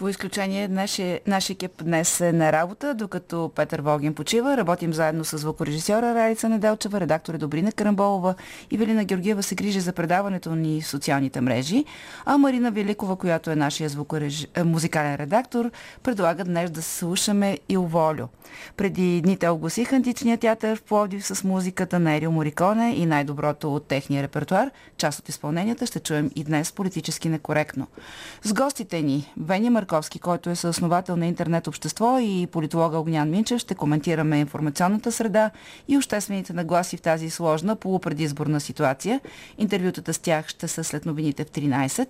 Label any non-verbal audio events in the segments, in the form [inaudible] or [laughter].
По изключение нашия, наш екип днес е на работа, докато Петър Волгин почива. Работим заедно с звукорежисьора Ралица Неделчева, редактор е Добрина Карамболова и Велина Георгиева се грижи за предаването ни в социалните мрежи. А Марина Великова, която е нашия звукореж... Е, музикален редактор, предлага днес да слушаме и Волю. Преди дните огласиха античния театър в Пловдив с музиката на Ерио Мориконе и най-доброто от техния репертуар. Част от изпълненията ще чуем и днес политически некоректно. С гостите ни Веня Марк Марковски, който е съосновател на интернет общество и политолога Огнян Минчев. Ще коментираме информационната среда и обществените нагласи в тази сложна полупредизборна ситуация. Интервютата с тях ще са след новините в 13.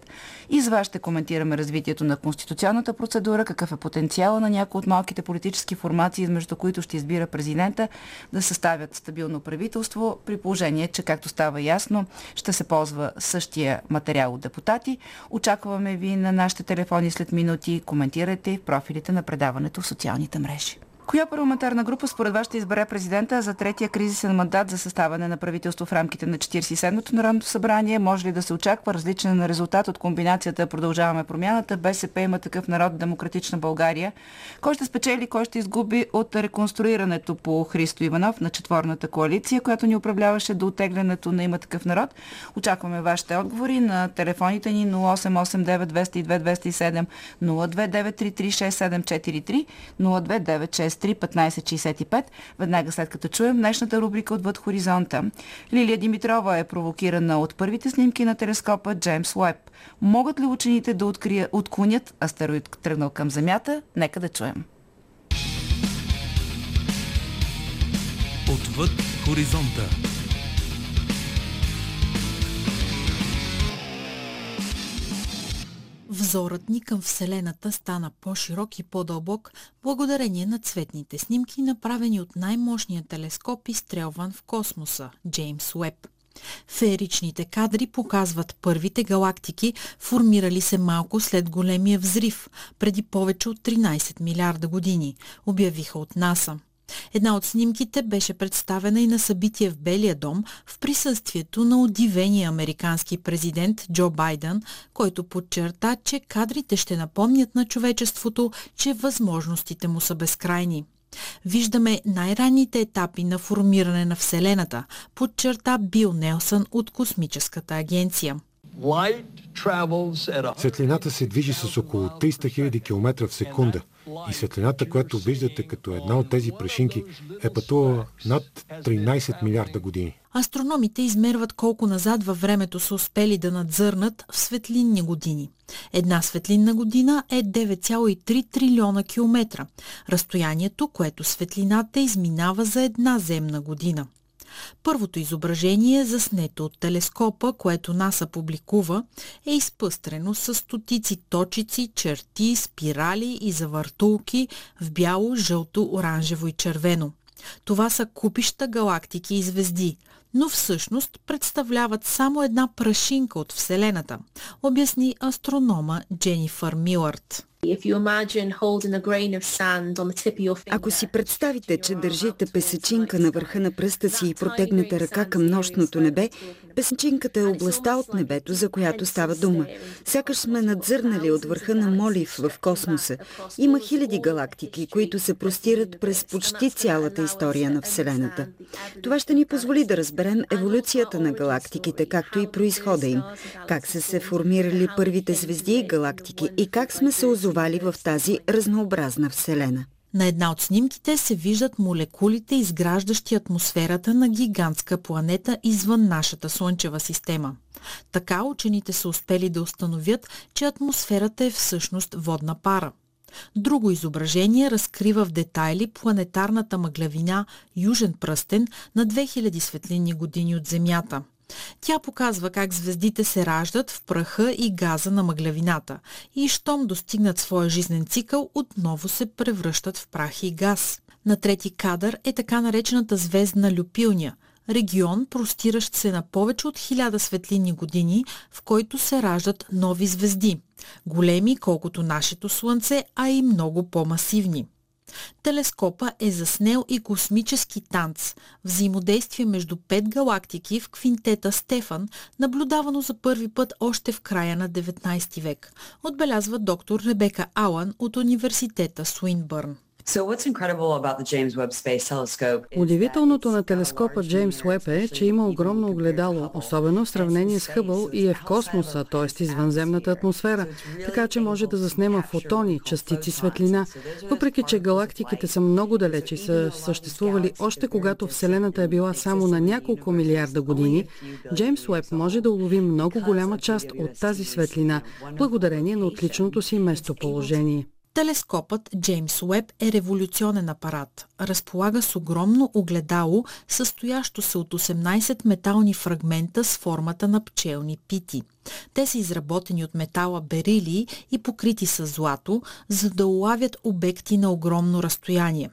И с вас ще коментираме развитието на конституционната процедура, какъв е потенциала на някои от малките политически формации, между които ще избира президента да съставят стабилно правителство, при положение, че както става ясно, ще се ползва същия материал от депутати. Очакваме ви на нашите телефони след минути коментирайте, коментирайте в профилите на предаването в социалните мрежи. Коя парламентарна група според вас ще избере президента за третия кризисен мандат за съставане на правителство в рамките на 47-то Народното събрание? Може ли да се очаква различен резултат от комбинацията Продължаваме промяната, БСП има такъв народ, Демократична България? Кой ще спечели, кой ще изгуби от реконструирането по Христо Иванов на четворната коалиция, която ни управляваше до отеглянето на има такъв народ? Очакваме вашите отговори на телефоните ни 0889 202 207 029336743 02963 1565, веднага след като чуем днешната рубрика Отвъд хоризонта. Лилия Димитрова е провокирана от първите снимки на телескопа Джеймс Уеб. Могат ли учените да открия, отклонят астероид тръгнал към Земята? Нека да чуем. Отвъд хоризонта. Взорът ни към Вселената стана по-широк и по-дълбок благодарение на цветните снимки, направени от най-мощния телескоп изстрелван в космоса – Джеймс Уеб. Фееричните кадри показват първите галактики, формирали се малко след големия взрив, преди повече от 13 милиарда години, обявиха от НАСА. Една от снимките беше представена и на събитие в Белия дом в присъствието на удивения американски президент Джо Байден, който подчерта, че кадрите ще напомнят на човечеството, че възможностите му са безкрайни. Виждаме най-ранните етапи на формиране на Вселената, подчерта Бил Нелсън от Космическата агенция. Светлината се движи с около 300 000 км в секунда и светлината, която виждате като една от тези прашинки, е пътувала над 13 милиарда години. Астрономите измерват колко назад във времето са успели да надзърнат в светлинни години. Една светлинна година е 9,3 трилиона километра, разстоянието, което светлината изминава за една земна година. Първото изображение, заснето от телескопа, което НАСА публикува, е изпъстрено с стотици точици, черти, спирали и завъртулки в бяло, жълто, оранжево и червено. Това са купища галактики и звезди, но всъщност представляват само една прашинка от Вселената, обясни астронома Дженифър Милърд. Ако си представите, че държите песечинка на върха на пръста си и протегнете ръка към нощното небе, песечинката е областта от небето, за която става дума. Сякаш сме надзърнали от върха на Молив в космоса. Има хиляди галактики, които се простират през почти цялата история на Вселената. Това ще ни позволи да разберем еволюцията на галактиките, както и происхода им, как са се формирали първите звезди и галактики и как сме се озовали озовали в тази разнообразна Вселена. На една от снимките се виждат молекулите, изграждащи атмосферата на гигантска планета извън нашата Слънчева система. Така учените са успели да установят, че атмосферата е всъщност водна пара. Друго изображение разкрива в детайли планетарната мъглявина Южен пръстен на 2000 светлинни години от Земята – тя показва как звездите се раждат в праха и газа на мъглявината и щом достигнат своя жизнен цикъл, отново се превръщат в прах и газ. На трети кадър е така наречената звездна люпилня – регион, простиращ се на повече от хиляда светлинни години, в който се раждат нови звезди. Големи колкото нашето Слънце, а и много по-масивни. Телескопа е заснел и космически танц, взаимодействие между пет галактики в квинтета Стефан, наблюдавано за първи път още в края на 19 век, отбелязва доктор Ребека Алан от университета Суинбърн. Удивителното на телескопа Джеймс Уеб е, че има огромно огледало, особено в сравнение с Хъбъл и е в космоса, т.е. извънземната атмосфера, така че може да заснема фотони, частици светлина. Въпреки, че галактиките са много далече и са съществували още когато Вселената е била само на няколко милиарда години, Джеймс Уеб може да улови много голяма част от тази светлина, благодарение на отличното си местоположение. Телескопът Джеймс Уеб е революционен апарат. Разполага с огромно огледало, състоящо се от 18 метални фрагмента с формата на пчелни пити. Те са изработени от метала берилии и покрити с злато, за да улавят обекти на огромно разстояние.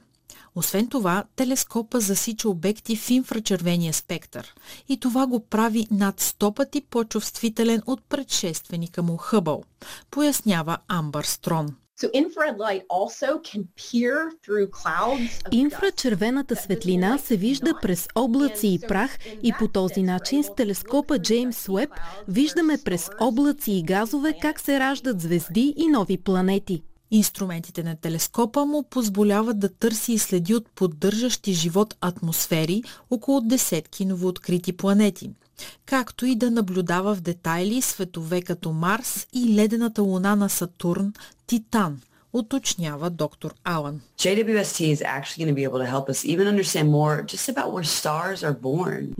Освен това, телескопа засича обекти в инфрачервения спектър и това го прави над 100 пъти по-чувствителен от предшественика му Хъбъл, пояснява Амбър Строн. Инфрачервената светлина се вижда през облаци и прах и по този начин с телескопа Джеймс Уеб виждаме през облаци и газове как се раждат звезди и нови планети. Инструментите на телескопа му позволяват да търси и следи от поддържащи живот атмосфери около десетки новооткрити планети – както и да наблюдава в детайли светове като Марс и ледената луна на Сатурн, Титан, уточнява доктор Алън.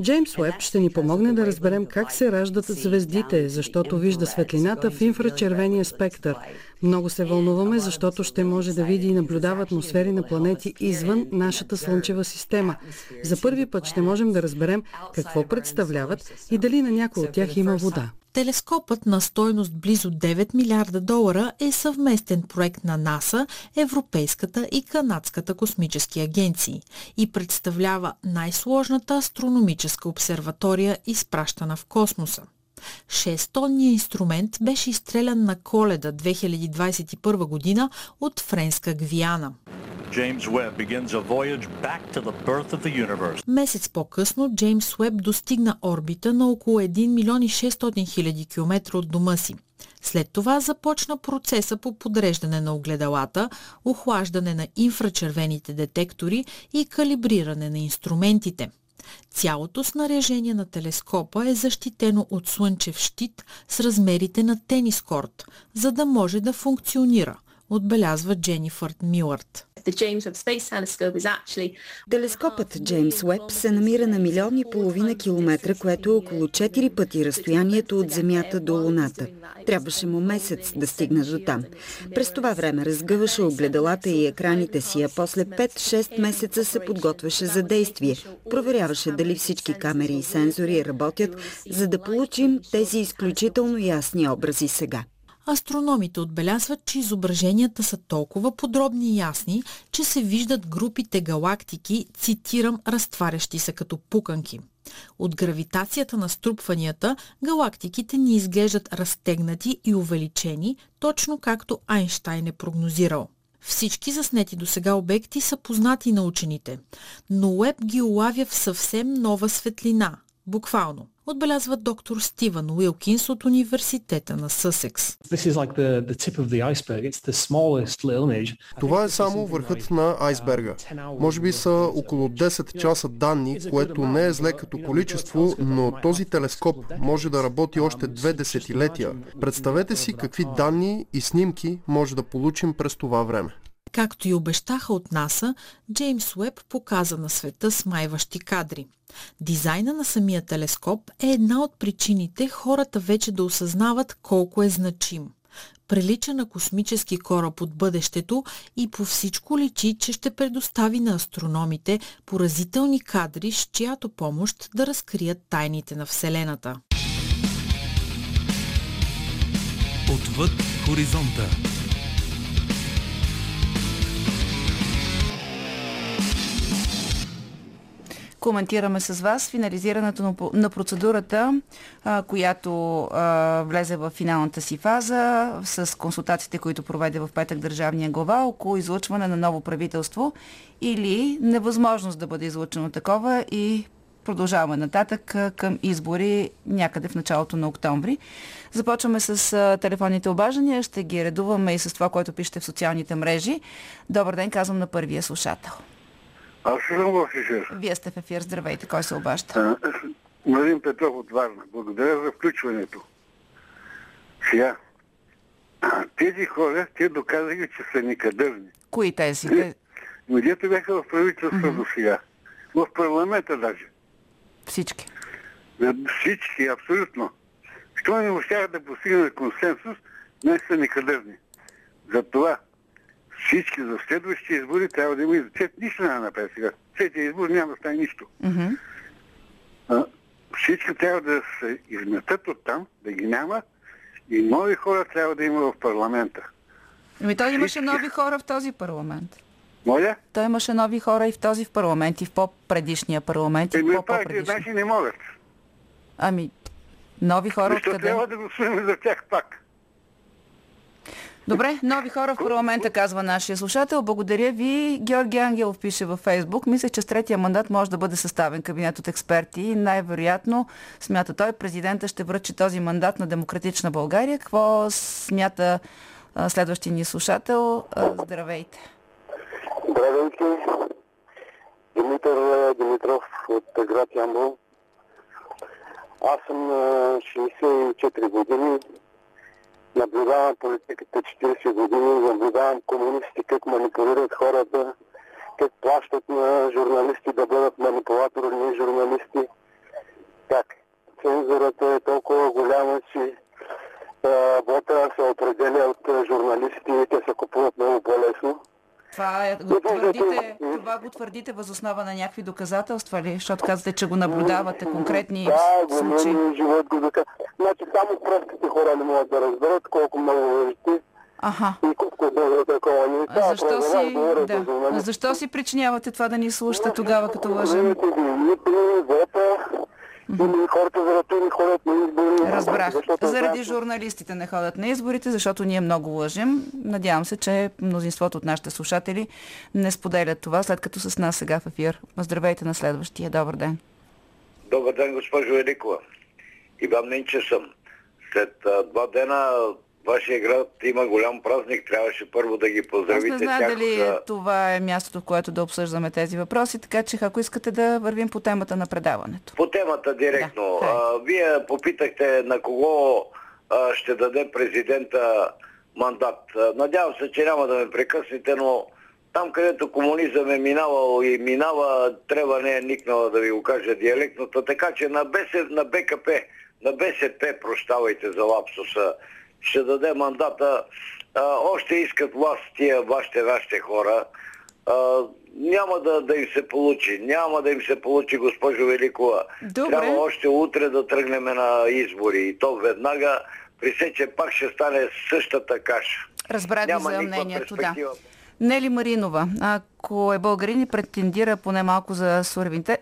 Джеймс Уеб ще ни помогне да разберем как се раждат звездите, защото вижда светлината в инфрачервения спектър. Много се вълнуваме, защото ще може да види и наблюдава атмосфери на планети извън нашата Слънчева система. За първи път ще можем да разберем какво представляват и дали на някой от тях има вода. Телескопът на стойност близо 9 милиарда долара е съвместен проект на НАСА, Европейската и Канадската космически агенции и представлява най-сложната астрономическа обсерватория, изпращана в космоса. Шестонният инструмент беше изстрелян на коледа 2021 година от Френска Гвиана. Месец по-късно Джеймс Уеб достигна орбита на около 1 милион и 600 хиляди километра от дома си. След това започна процеса по подреждане на огледалата, охлаждане на инфрачервените детектори и калибриране на инструментите. Цялото снаряжение на телескопа е защитено от слънчев щит с размерите на тенис корт, за да може да функционира, отбелязва Дженифърт Милърт. Телескопът Джеймс Уеб се намира на милиони и половина километра, което е около 4 пъти разстоянието от Земята до Луната. Трябваше му месец да стигне до там. През това време разгъваше огледалата и екраните си, а после 5-6 месеца се подготвяше за действие. Проверяваше дали всички камери и сензори работят, за да получим тези изключително ясни образи сега. Астрономите отбелязват, че изображенията са толкова подробни и ясни, че се виждат групите галактики, цитирам, разтварящи се като пуканки. От гравитацията на струпванията, галактиките ни изглеждат разтегнати и увеличени, точно както Айнштайн е прогнозирал. Всички заснети до сега обекти са познати на учените, но Уеб ги улавя в съвсем нова светлина, буквално – отбелязва доктор Стивън Уилкинс от Университета на Съсекс. Това е само върхът на айсберга. Може би са около 10 часа данни, което не е зле като количество, но този телескоп може да работи още две десетилетия. Представете си какви данни и снимки може да получим през това време. Както и обещаха от НАСА, Джеймс Уеб показа на света смайващи кадри. Дизайна на самия телескоп е една от причините хората вече да осъзнават колко е значим. Прилича на космически кораб от бъдещето и по всичко личи, че ще предостави на астрономите поразителни кадри, с чиято помощ да разкрият тайните на Вселената. Отвъд хоризонта. Коментираме с вас финализирането на процедурата, която влезе в финалната си фаза с консултациите, които проведе в петък държавния глава около излъчване на ново правителство или невъзможност да бъде излъчено такова и продължаваме нататък към избори някъде в началото на октомври. Започваме с телефонните обаждания. Ще ги редуваме и с това, което пишете в социалните мрежи. Добър ден, казвам на първия слушател. Аз съм в ефир. Вие сте в ефир. Здравейте. Кой се обажда? Марин Петров от Варна. Благодаря за включването. Сега, тези хора, те доказаха, че са никадърни. Кои тези? Те... Но дето бяха в правителството mm-hmm. до сега. В парламента даже. Всички. Всички, абсолютно. Що не успяха да постигнат консенсус, днес са никадърни. Затова всички за следващите избори трябва да има изучет. Нищо няма направи сега. Следващия избор няма да стане нищо. Mm-hmm. А, всички трябва да се изметат от там, да ги няма и нови хора трябва да има в парламента. Ами той имаше нови хора в този парламент. Моля? Той имаше нови хора и в този в парламент, и в по-предишния парламент, и в по-предишния. Значи не могат. Ами, нови хора Защо откъде? трябва да гласуваме за тях пак? Добре, нови хора в парламента, казва нашия слушател. Благодаря ви. Георги Ангелов пише във Фейсбук. Мисля, че с третия мандат може да бъде съставен кабинет от експерти и най-вероятно, смята той, президента ще връчи този мандат на Демократична България. Какво смята следващия ни слушател? Здравейте. Здравейте. Димитър Димитров от град Ямбол. Аз съм на 64 години. Наблюдавам политиката 40 години. Наблюдавам комунистите как манипулират хората, как плащат на журналисти да бъдат манипулатори, не журналисти. Как цензурата е толкова голяма, че вота се определя от журналисти и те се купуват много по-лесно. Това, е, го твърдите, това го твърдите възоснова на някакви доказателства ли? Защото казвате, че го наблюдавате конкретни да, случаи. Да, живот го доказва. Значи само простите хора не могат да разберат колко много лъжите Аха. и колко е такова. Не а защо, си, да. а защо си причинявате това да ни слушате тогава, като лъжем? Нито вота, или хората за не ходят на избори. Разбрах. Заради журналистите не ходят на изборите, защото ние много лъжим. Надявам се, че мнозинството от нашите слушатели не споделят това, след като с нас сега в ефир. Здравейте на следващия. Добър ден. Добър ден, госпожо Великова. Иван Нинче съм. След а, два дена вашия град има голям празник, трябваше първо да ги поздравите. Аз не знам дали за... това е мястото, в което да обсъждаме тези въпроси, така че ако искате да вървим по темата на предаването. По темата директно. Да, а, вие попитахте на кого а, ще даде президента мандат. Надявам се, че няма да ме прекъснете, но там, където комунизъм е минавал и минава, трябва не е никнала да ви го кажа диалектното, така че на, БС, на БКП, на БСП, прощавайте за лапсуса, ще даде мандата. А, още искат власт тия вашите, вашите хора. А, няма да, да им се получи. Няма да им се получи, госпожо Великова. Добре. Трябва още утре да тръгнем на избори. И то веднага, при се, че пак ще стане същата каша. Разбрах ви за мнението, да. Нели Маринова, ако е българин и претендира поне малко за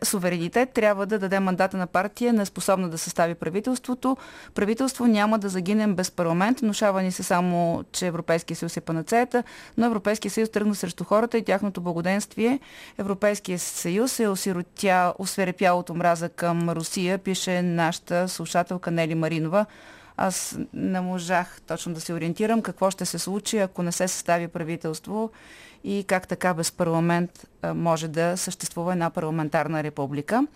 суверенитет, трябва да даде мандата на партия, неспособна да състави правителството. Правителство няма да загинем без парламент. Внушава ни се само, че Европейския съюз е панацеята, но Европейския съюз тръгна срещу хората и тяхното благоденствие. Европейския съюз е осиротя, от омраза към Русия, пише нашата слушателка Нели Маринова. Аз не можах точно да се ориентирам какво ще се случи, ако не се състави правителство и как така без парламент може да съществува една парламентарна република.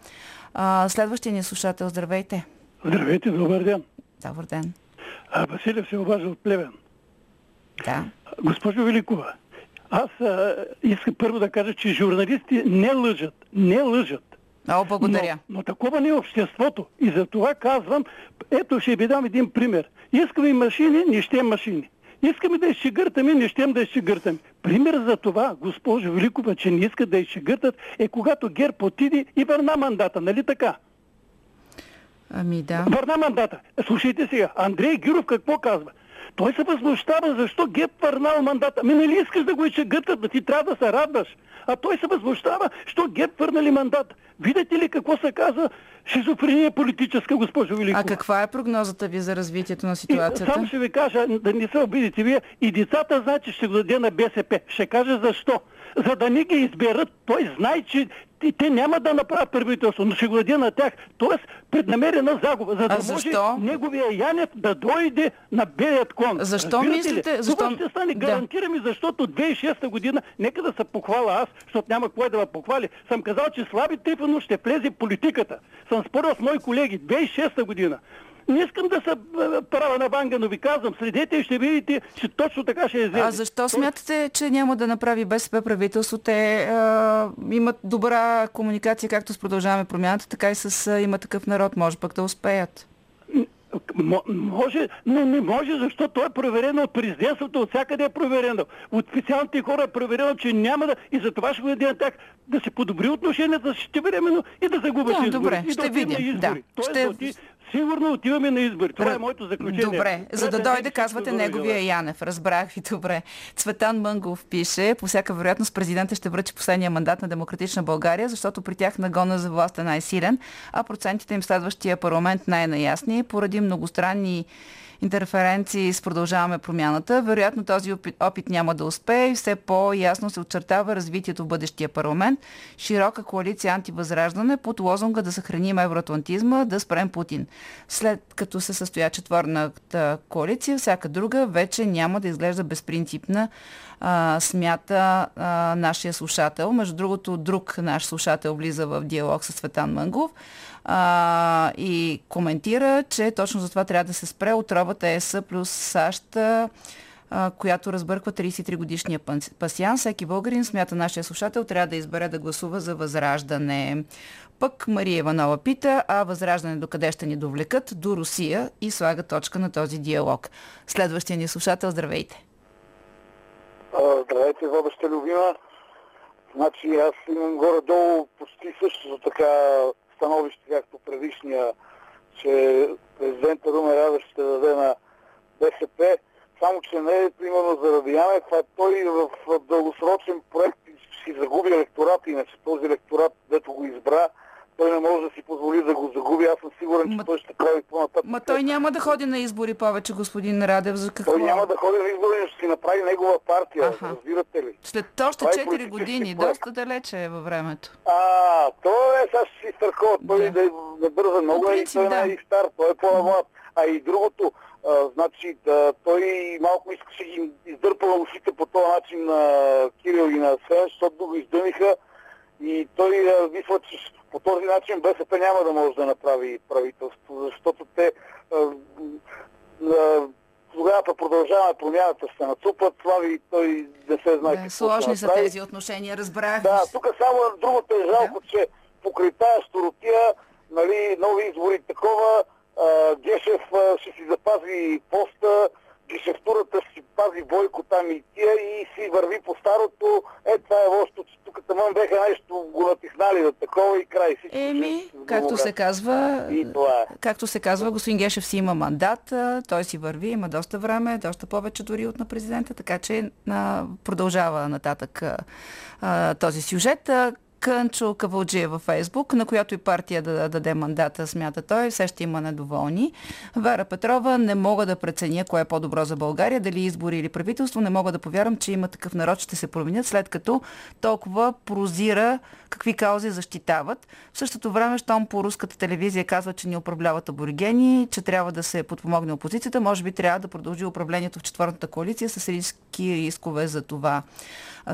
Следващия ни слушател, здравейте. Здравейте, добър ден. Добър ден. А, Василев се обажда от Плевен. Да. Госпожо Великова, аз а, искам първо да кажа, че журналисти не лъжат. Не лъжат. Много благодаря. Но, но такова не е обществото. И за това казвам, ето ще ви дам един пример. Искаме машини, не ще машини. Искаме да изшегъртаме, не щем да изшегъртаме. Пример за това, госпожо Великова, че не искат да изшегъртат, е когато Гер отиде и върна мандата, нали така? Ами да. Върна мандата. Слушайте сега, Андрей Гюров какво казва? Той се възмущава, защо геп върнал мандата. Ами нали искаш да го изчегъртат, да ти трябва да се радваш. А той се възмущава, що геп върнали мандат. Видите ли какво се казва? Шизофрения политическа, госпожо Великова. А каква е прогнозата ви за развитието на ситуацията? И, само ще ви кажа, да не се обидите вие, и децата знаят, че ще го даде на БСП. Ще кажа защо. За да не ги изберат, той знае, че и те няма да направят правителство, но ще го даде на тях. Тоест, преднамерена загуба, за да а може неговия Янев да дойде на белият кон. Защо Разбирате мислите? Ли? Защо... Това ще стане, гарантирам да. защото 2006 година, нека да се похвала аз, защото няма кой да ме похвали, съм казал, че Слави Трифонов ще влезе политиката. Съм спорил с мои колеги, 2006 година. Не искам да се права на банга, но ви казвам, следете и ще видите, че точно така ще излезе. А защо смятате, че няма да направи БСП правителство? Те а, имат добра комуникация както с продължаваме промяната, така и с а, има такъв народ. Може пък да успеят. Може, но не може, защото то е проверено от президентството, от всякъде е проверено. От специалните хора е проверено, че няма да... И за това ще го на тях да се подобри отношенията ще времено и да загубят да, избори. Добре, и ще да видим. Да. Тоест, ще... да Сигурно отиваме на избори. Това е моето заключение. Добре, за да дойде, казвате неговия Янев. Разбрах ви добре. Цветан Мънгов пише, по всяка вероятност президента ще връчи последния мандат на Демократична България, защото при тях нагона за власт е най-силен, а процентите им следващия парламент най-наясни, поради многостранни интерференции с продължаваме промяната. Вероятно този опит, опит няма да успее и все по-ясно се очертава развитието в бъдещия парламент. Широка коалиция антивъзраждане под лозунга да съхраним евроатлантизма, да спрем Путин. След като се състоя четвърната коалиция, всяка друга вече няма да изглежда безпринципна а, смята а, нашия слушател. Между другото, друг наш слушател влиза в диалог с Светан Мънгов а, и коментира, че точно за това трябва да се спре отровата ЕС плюс САЩ която разбърква 33 годишния пасиан. Всеки българин, смята нашия слушател, трябва да избере да гласува за възраждане. Пък Мария Иванова пита, а възраждане до къде ще ни довлекат? До Русия и слага точка на този диалог. Следващия ни слушател, здравейте. Здравейте, водеща любима. Значи аз имам горе-долу почти същото така становище, както предишния, че президента Румен Радев ще даде на БСП, само че не е примерно заради Янев, а той в дългосрочен проект си загуби електорат, иначе този електорат, дето го избра, той не може да си позволи да го загуби. Аз съм сигурен, че Ма... той ще прави по-нататък. Ма той няма да ходи на избори повече, господин Радев. За какво? Той няма да ходи на избори, но ще си направи негова партия. Аха. Разбирате ли? След още 4 е години, проект. доста далече е във времето. А, то е, сега ще си стъркова. Той да, да бърза много е и той да. е и стар. Той е по-млад. А и другото, а, значи, да, той малко искаше ги издърпа ушите по този начин на Кирил и на Свен, защото го издъниха и той а, мисля, че по този начин БСП няма да може да направи правителство, защото те тогава продължава промяната се натрупат, слави той не се знае да, какво Сложни са тези отношения, разбрах. Да, тук само другото е жалко, да. че покрай тая storотия, нали, нови избори такова, а, Гешев а, ще си запази поста, Гешевтурата ще си пази Бойко там и тия и си върви по старото. Е, това е лошото, че тук там беха нещо го натихнали за такова и край. Всичко Еми, както се казва, и това е. както се казва, господин Гешев си има мандат, той си върви, има доста време, доста повече дори от на президента, така че а, продължава нататък а, този сюжет. Кънчо Кавалджия във Фейсбук, на която и партия да даде мандата, смята той, все ще има недоволни. Вера Петрова, не мога да преценя кое е по-добро за България, дали избори или правителство, не мога да повярвам, че има такъв народ, ще се променят, след като толкова прозира какви каузи защитават. В същото време, щом по руската телевизия казва, че ни управляват аборигени, че трябва да се подпомогне опозицията, може би трябва да продължи управлението в четвъртата коалиция с риски рискове за това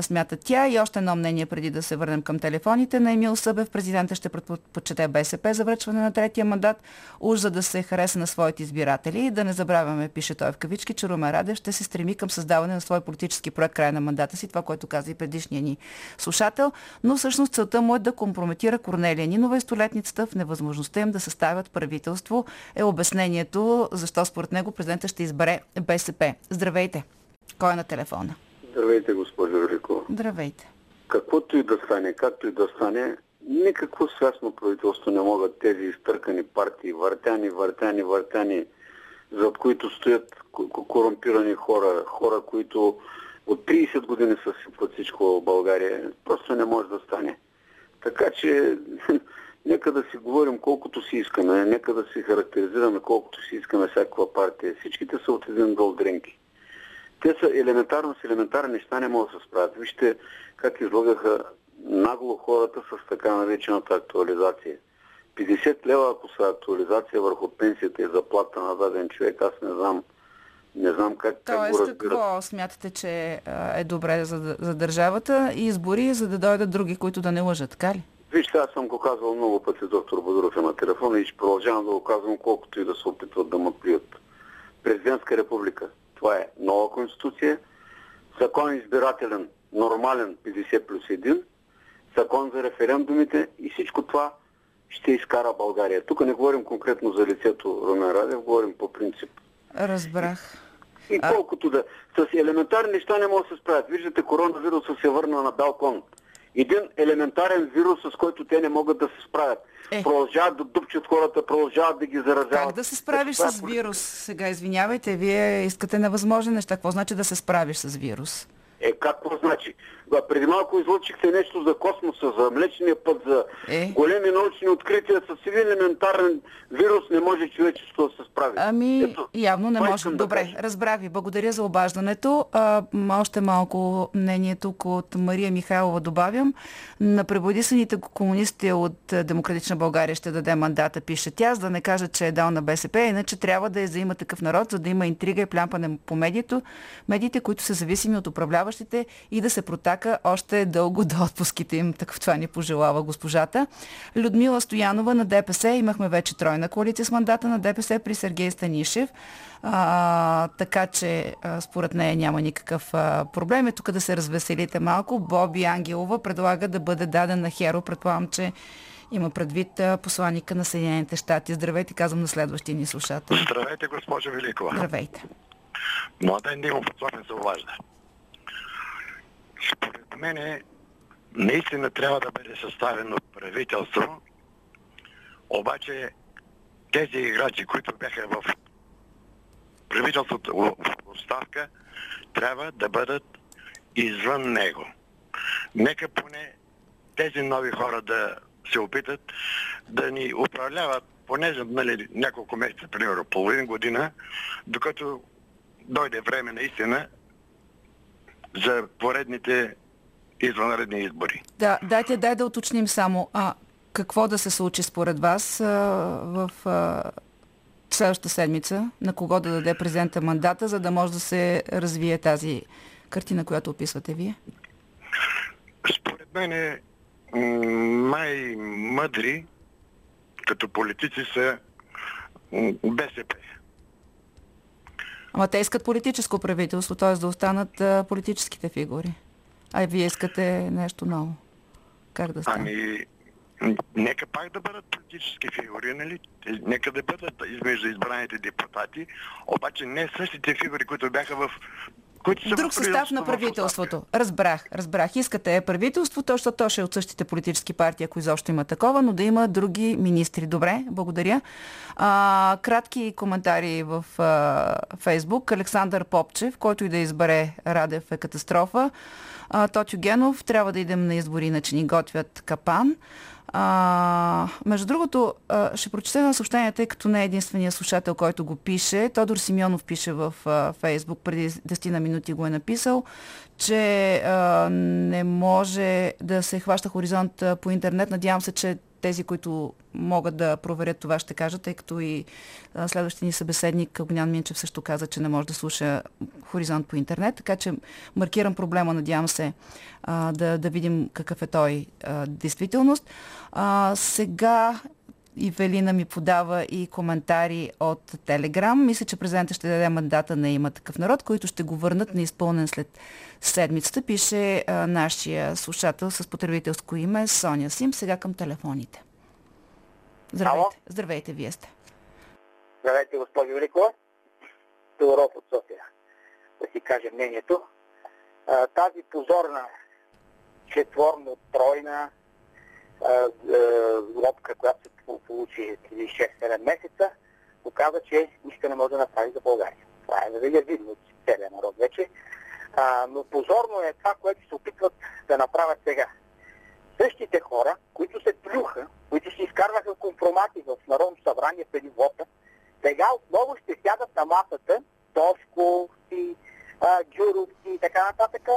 смята тя. И още едно мнение преди да се върнем към телефоните на Емил Събев. Президента ще предпочете БСП за връчване на третия мандат, уж за да се хареса на своите избиратели. И да не забравяме, пише той в кавички, че Румен Радев ще се стреми към създаване на свой политически проект края на мандата си, това, което каза и предишния ни слушател. Но всъщност целта му е да компрометира Корнелия Нинова и столетницата в невъзможността им да съставят правителство е обяснението, защо според него президента ще избере БСП. Здравейте! Кой е на телефона? Здравейте, госпожо Велико. Здравейте. Каквото и да стане, както и да стане, никакво свясно правителство не могат тези изтъркани партии, въртяни, въртяни, въртяни зад които стоят корумпирани хора, хора, които от 30 години са сипват всичко в България. Просто не може да стане. Така че [laughs] нека да си говорим колкото си искаме, нека да си характеризираме колкото си искаме всякаква партия. Всичките са от един дол дренки. Те са елементарно с елементарни неща не могат да се справят. Вижте как излагаха нагло хората с така наречената актуализация. 50 лева, ако са актуализация върху пенсията и заплата на даден човек, аз не знам, не знам как, Тоест, как го разбират. какво смятате, че е добре за, за държавата и избори, за да дойдат други, които да не лъжат, така ли? Вижте, аз съм го казвал много пъти, доктор Бодоров е на телефона и ще продължавам да го казвам, колкото и да се опитват да ме плюят. Президентска република. Това е нова конституция, закон избирателен, нормален 50 плюс 1, закон за референдумите и всичко това ще изкара България. Тук не говорим конкретно за лицето Румен Радев, говорим по принцип. Разбрах. И колкото да... С елементарни неща не могат да се справят. Виждате, коронавируса се върна на балкон. Един елементарен вирус, с който те не могат да се справят. Е. Продължават да дупчат хората, продължават да ги заразяват. Как да се справиш с вирус? Сега извинявайте, вие искате невъзможни неща. Какво значи да се справиш с вирус? Е, какво значи? Преди малко излучихте нещо за космоса, за Млечния път, за е. големи научни открития. С един елементарен вирус не може човечеството да се справи. Ами, Ето, явно не може. Добре, да разбрах ви. Благодаря за обаждането. А, още малко мнение тук от Мария Михайлова добавям. На пребодисаните комунисти от Демократична България ще даде мандата, пише тя, за да не кажа, че е дал на БСП, иначе трябва да е за има такъв народ, за да има интрига и плямпане по медието, медиите, които са зависими от управляващите и да се протака чака още дълго до отпуските им. Такъв това ни пожелава госпожата. Людмила Стоянова на ДПС. Имахме вече тройна коалиция с мандата на ДПС при Сергей Станишев. А, така че а, според нея няма никакъв а, проблем. Е тук да се развеселите малко. Боби Ангелова предлага да бъде даден на Херо. Предполагам, че има предвид а, посланника на Съединените щати. Здравейте, казвам на следващия ни слушател. Здравейте, госпожо Великова. Здравейте. Младен Димов от се обажда. Според мен наистина трябва да бъде съставено правителство, обаче тези играчи, които бяха в правителството в оставка, трябва да бъдат извън него. Нека поне тези нови хора да се опитат да ни управляват поне за нали, няколко месеца, примерно половин година, докато дойде време наистина за поредните извънредни избори. Да, дайте, дай да уточним само. А, какво да се случи според вас а, в а, следващата седмица? На кого да даде президента мандата, за да може да се развие тази картина, която описвате вие? Според мен е май мъдри като политици са БСП. Ама те искат политическо правителство, т.е. да останат а, политическите фигури. А вие искате нещо ново. Как да стане? Ами, нека пак да бъдат политически фигури, нали? Нека да бъдат измежду избраните депутати, обаче не същите фигури, които бяха в които са Друг състав на правителството. Разбрах, разбрах. Искате правителство, то, защото то ще е от същите политически партии, ако изобщо има такова, но да има други министри. Добре, благодаря. А, кратки коментари в а, Фейсбук. Александър Попчев, който и да избере Радев е катастрофа. А, Тотю Генов, трябва да идем на избори, иначе ни готвят капан. А, между другото, а, ще прочета на съобщение, тъй като не е единствения слушател, който го пише. Тодор Симеонов пише в Фейсбук, преди 10 на минути го е написал, че а, не може да се хваща хоризонт по интернет. Надявам се, че тези, които могат да проверят това, ще кажат, тъй като и следващия ни събеседник Огнян Минчев също каза, че не може да слуша Хоризонт по интернет, така че маркирам проблема, надявам се да, да видим какъв е той действителност. А, сега Ивелина ми подава и коментари от Телеграм. Мисля, че президента ще даде мандата на има такъв народ, които ще го върнат неизпълнен след седмицата. Пише а, нашия слушател с потребителско име Соня Сим. Сега към телефоните. Здравейте. Ало? Здравейте, вие сте. Здравейте, госпожо Великова. Тодоров от София. Да си кажа мнението. А, тази позорна четворно-тройна лодка, която се получи 6-7 месеца, от каза, че нищо не може да направи за България. Това е нали, видно от целия народ вече. А, но позорно е това, което се опитват да направят сега. Същите хора, които се плюха, които си изкарваха компромати в Народното събрание преди вота, сега отново ще сядат на масата Тошковци, Гюровци и така нататък,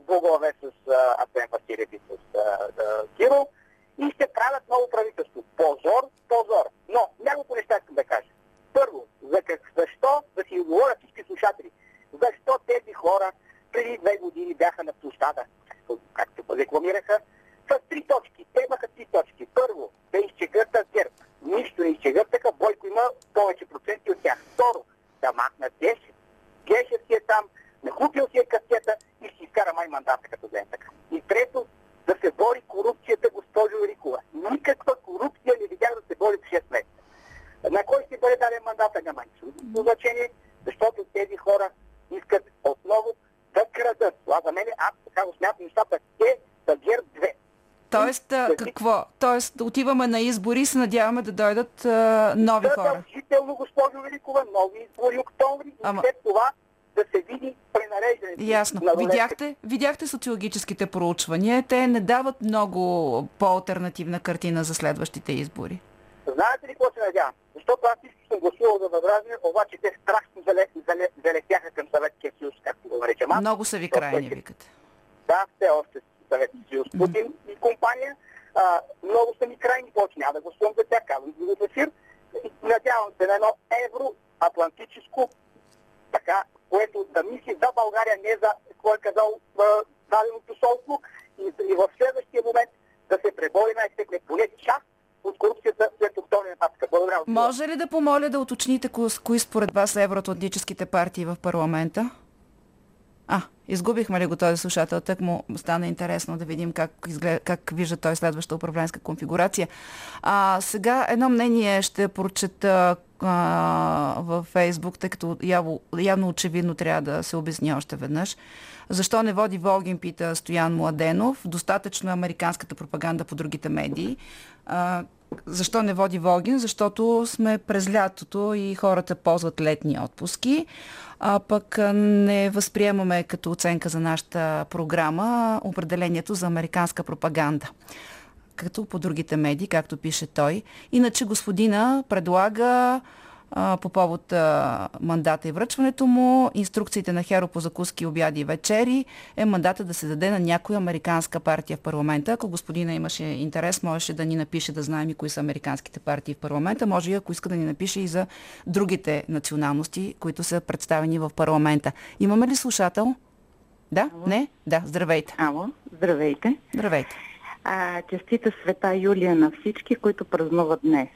Богове с Асен Василев и с Киро и ще правят ново правителство. Позор, позор. Но няколко неща искам да кажа. Първо, за как, защо, да си говорят всички слушатели, защо тези хора преди две години бяха на площада, както рекламираха, с три точки. Те имаха три точки. Първо, да изчегъртат ГЕРБ. Нищо не изчегъртаха, Бойко има повече проценти от тях. Второ, да махнат Гешев. Гешев си е там, нахупил си е каскета и ще изкара май мандата като ден така. И трето, да се бори корупцията, госпожо Великова. Никаква корупция не видях да се бори в 6 месеца. На кой ще бъде даден мандата, няма нищо значение, защото тези хора искат отново да крадат. Това за мен, аз така го смятам нещата, те да ГЕРБ 2. Тоест, а, какво? Тоест, отиваме на избори и се надяваме да дойдат а, нови хора. Задължително, госпожо Великова, нови избори октомври Ама- и след това да се види пренареждането. Ясно. на. Видяхте, видяхте социологическите проучвания. Те не дават много по-алтернативна картина за следващите избори. Знаете ли какво се надявам? Защото аз всички съм гласувал за възраждане, обаче те страшно зале, зале, залетяха към Съветския съюз, както го наричам. Много са ви крайни, викате. Да, все още Съветския съюз. Путин и компания. А, много са ми крайни, повече няма да гласувам за тях, казвам го в ефир. Надявам се на едно евроатлантическо, така, което да мисли за България, не за, какво е казал дадено посолство. И, и в следващия момент да се пребори най-сетне поне част от корупцията след октомври нататък. Благодаря. Може ли да помоля да уточните кои, според вас евроатлантическите партии в парламента? А, изгубихме ли го този слушател? Так му стана интересно да видим как, изглед... как вижда той следващата управленска конфигурация. А, сега едно мнение ще прочета а, във Фейсбук, тъй като явно, явно очевидно трябва да се обясни още веднъж. Защо не води Волгин, пита Стоян Младенов. Достатъчно е американската пропаганда по другите медии. А, защо не води Волгин? Защото сме през лятото и хората ползват летни отпуски, а пък не възприемаме като оценка за нашата програма определението за американска пропаганда като по другите медии, както пише той. Иначе господина предлага а, по повод а, мандата и връчването му, инструкциите на Херо по закуски, обяди и вечери е мандата да се даде на някоя американска партия в парламента. Ако господина имаше интерес, можеше да ни напише да знаем и кои са американските партии в парламента. Може и ако иска да ни напише и за другите националности, които са представени в парламента. Имаме ли слушател? Да? Ало. Не? Да, здравейте. Ало, здравейте. Здравейте. А, честита света Юлия на всички, които празнуват днес.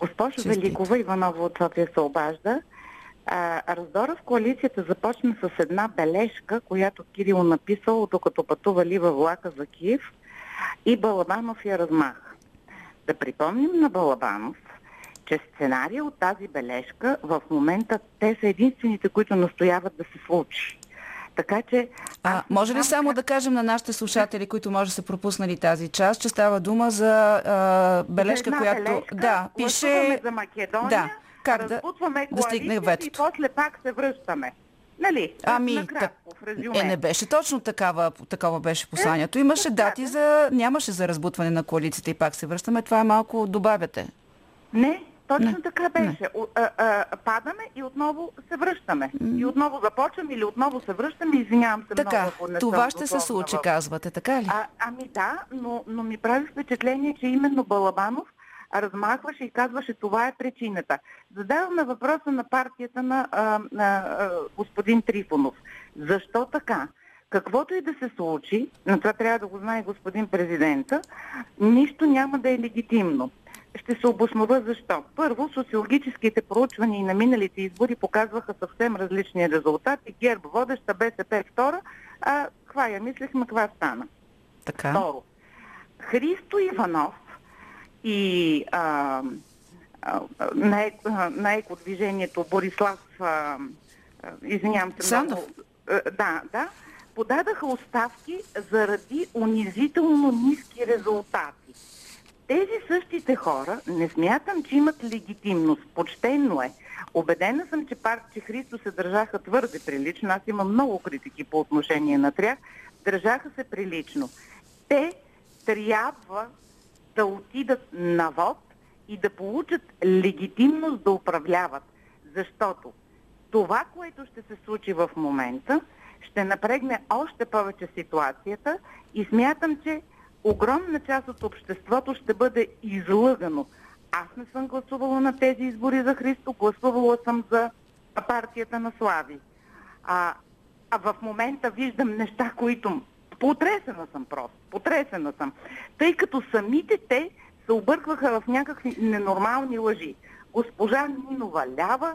Госпожо. Великова Иванова от София се обажда. А, раздора в коалицията започна с една бележка, която Кирил написал, докато пътували във влака за Киев и Балабанов я размаха. Да припомним на Балабанов, че сценария от тази бележка в момента те са единствените, които настояват да се случи. Така че А, може ли само да кажем на нашите слушатели, които може да са пропуснали тази част, че става дума за а, бележка, една която бележка, да, пише за Македония, да, как да, да стигне коалицията и ветото. после пак се връщаме. Нали? Ами, Накратко, в резюме. Е, не беше точно такава, такова беше посланието. Имаше дати за, нямаше за разбутване на коалицията и пак се връщаме. Това е малко добавяте. Не, точно Не, така беше. О, а, а, падаме и отново се връщаме. И отново започваме или отново се връщаме. Извинявам се Така, много, не това ще се случи, казвате, така ли? А, ами да, но, но ми прави впечатление, че именно Балабанов размахваше и казваше това е причината. Задаваме въпроса на партията на, а, на а, господин Трифонов. Защо така? Каквото и да се случи, но това трябва да го знае господин президента, нищо няма да е легитимно. Ще се обоснова защо. Първо, социологическите проучвания и на миналите избори показваха съвсем различни резултати. ГЕРБ водеща, БСП втора, а каква я мислехме, каква стана. Така. Второ, Христо Иванов и а, а, на, ек- на екодвижението Борислав, а, а, извинявам се Сандов? много, а, да, да, подадаха оставки заради унизително ниски резултати. Тези същите хора не смятам, че имат легитимност. Почтенно е. Обедена съм, че пар, че Христо се държаха твърде прилично. Аз имам много критики по отношение на тях. Държаха се прилично. Те трябва да отидат на вод и да получат легитимност да управляват. Защото това, което ще се случи в момента, ще напрегне още повече ситуацията и смятам, че огромна част от обществото ще бъде излъгано. Аз не съм гласувала на тези избори за Христо, гласувала съм за партията на Слави. А, а в момента виждам неща, които... Потресена съм просто, потресена съм. Тъй като самите те се объркваха в някакви ненормални лъжи. Госпожа Нинова лява,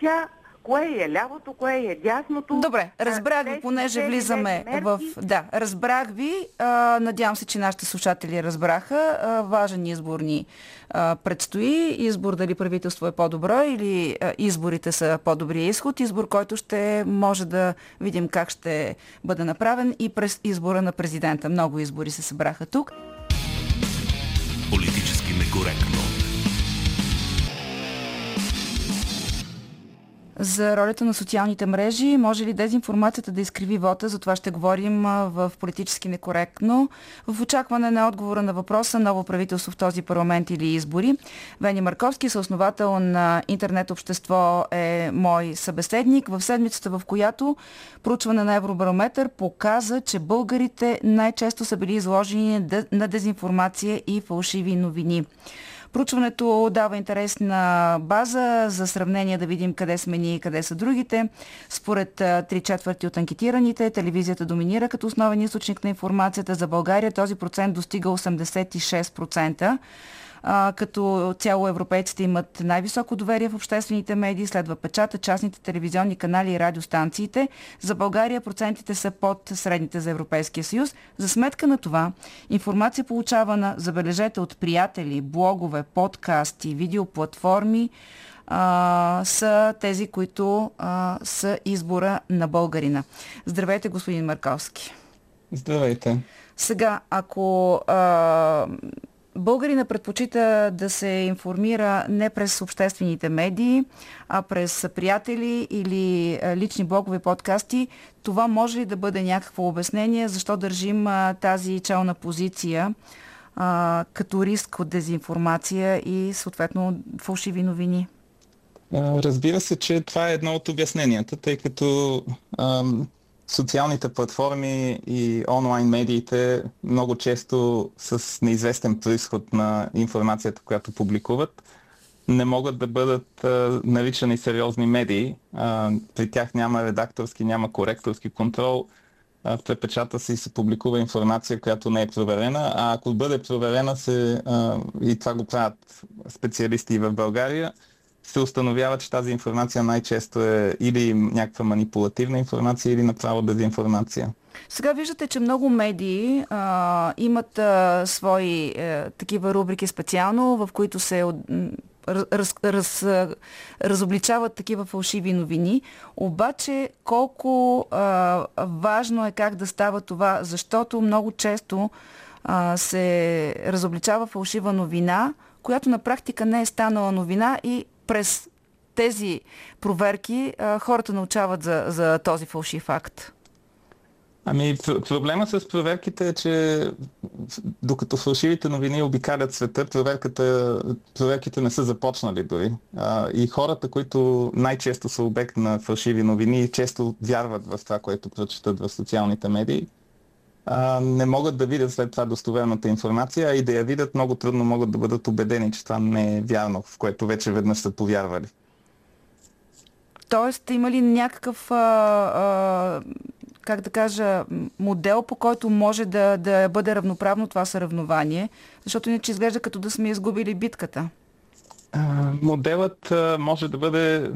тя кое е лявото, кое е дясното. Добре, разбрах ви, понеже влизаме в... Да, разбрах ви. А, надявам се, че нашите слушатели разбраха. А, важен избор ни а, предстои. Избор дали правителство е по-добро или а, изборите са по-добрия изход. Избор, който ще може да видим как ще бъде направен и през избора на президента. Много избори се събраха тук. Политически некоректно. За ролята на социалните мрежи. Може ли дезинформацията да изкриви вота? За това ще говорим в политически некоректно. В очакване на отговора на въпроса ново правителство в този парламент или избори. Вени Марковски, съосновател на интернет общество е мой събеседник. В седмицата, в която проучване на Евробарометър показа, че българите най-често са били изложени на дезинформация и фалшиви новини. Проучването дава интересна база за сравнение да видим къде сме ние и къде са другите. Според три четвърти от анкетираните, телевизията доминира като основен източник на информацията за България. Този процент достига 86% а, като цяло европейците имат най-високо доверие в обществените медии, следва печата, частните телевизионни канали и радиостанциите. За България процентите са под средните за Европейския съюз. За сметка на това, информация получавана, забележете, от приятели, блогове, подкасти, видеоплатформи, а, са тези, които а, са избора на българина. Здравейте, господин Марковски. Здравейте. Сега, ако а, Българина предпочита да се информира не през обществените медии, а през приятели или лични блогове подкасти. Това може ли да бъде някакво обяснение, защо държим тази челна позиция а, като риск от дезинформация и съответно фалшиви новини? Разбира се, че това е едно от обясненията, тъй като ам, социалните платформи и онлайн медиите много често с неизвестен происход на информацията, която публикуват, не могат да бъдат а, наричани сериозни медии. А, при тях няма редакторски, няма коректорски контрол. А, препечата се и се публикува информация, която не е проверена. А ако бъде проверена се, а, и това го правят специалисти в България, се установява, че тази информация най-често е или някаква манипулативна информация, или направо дезинформация. Сега виждате, че много медии а, имат а, свои а, е, такива рубрики специално, в които се раз, раз, разобличават такива фалшиви новини. Обаче колко а, важно е как да става това, защото много често а, се разобличава фалшива новина, която на практика не е станала новина и през тези проверки а, хората научават за, за този фалшив факт? Ами, проблема с проверките е, че докато фалшивите новини обикалят света, проверките не са започнали дори. А, и хората, които най-често са обект на фалшиви новини, често вярват в това, което прочитат в социалните медии а, не могат да видят след това достоверната информация, а и да я видят много трудно могат да бъдат убедени, че това не е вярно, в което вече веднъж са повярвали. Тоест, има ли някакъв, а, а, как да кажа, модел, по който може да, да бъде равноправно това съревнование? Защото иначе изглежда като да сме изгубили битката. Моделът може да бъде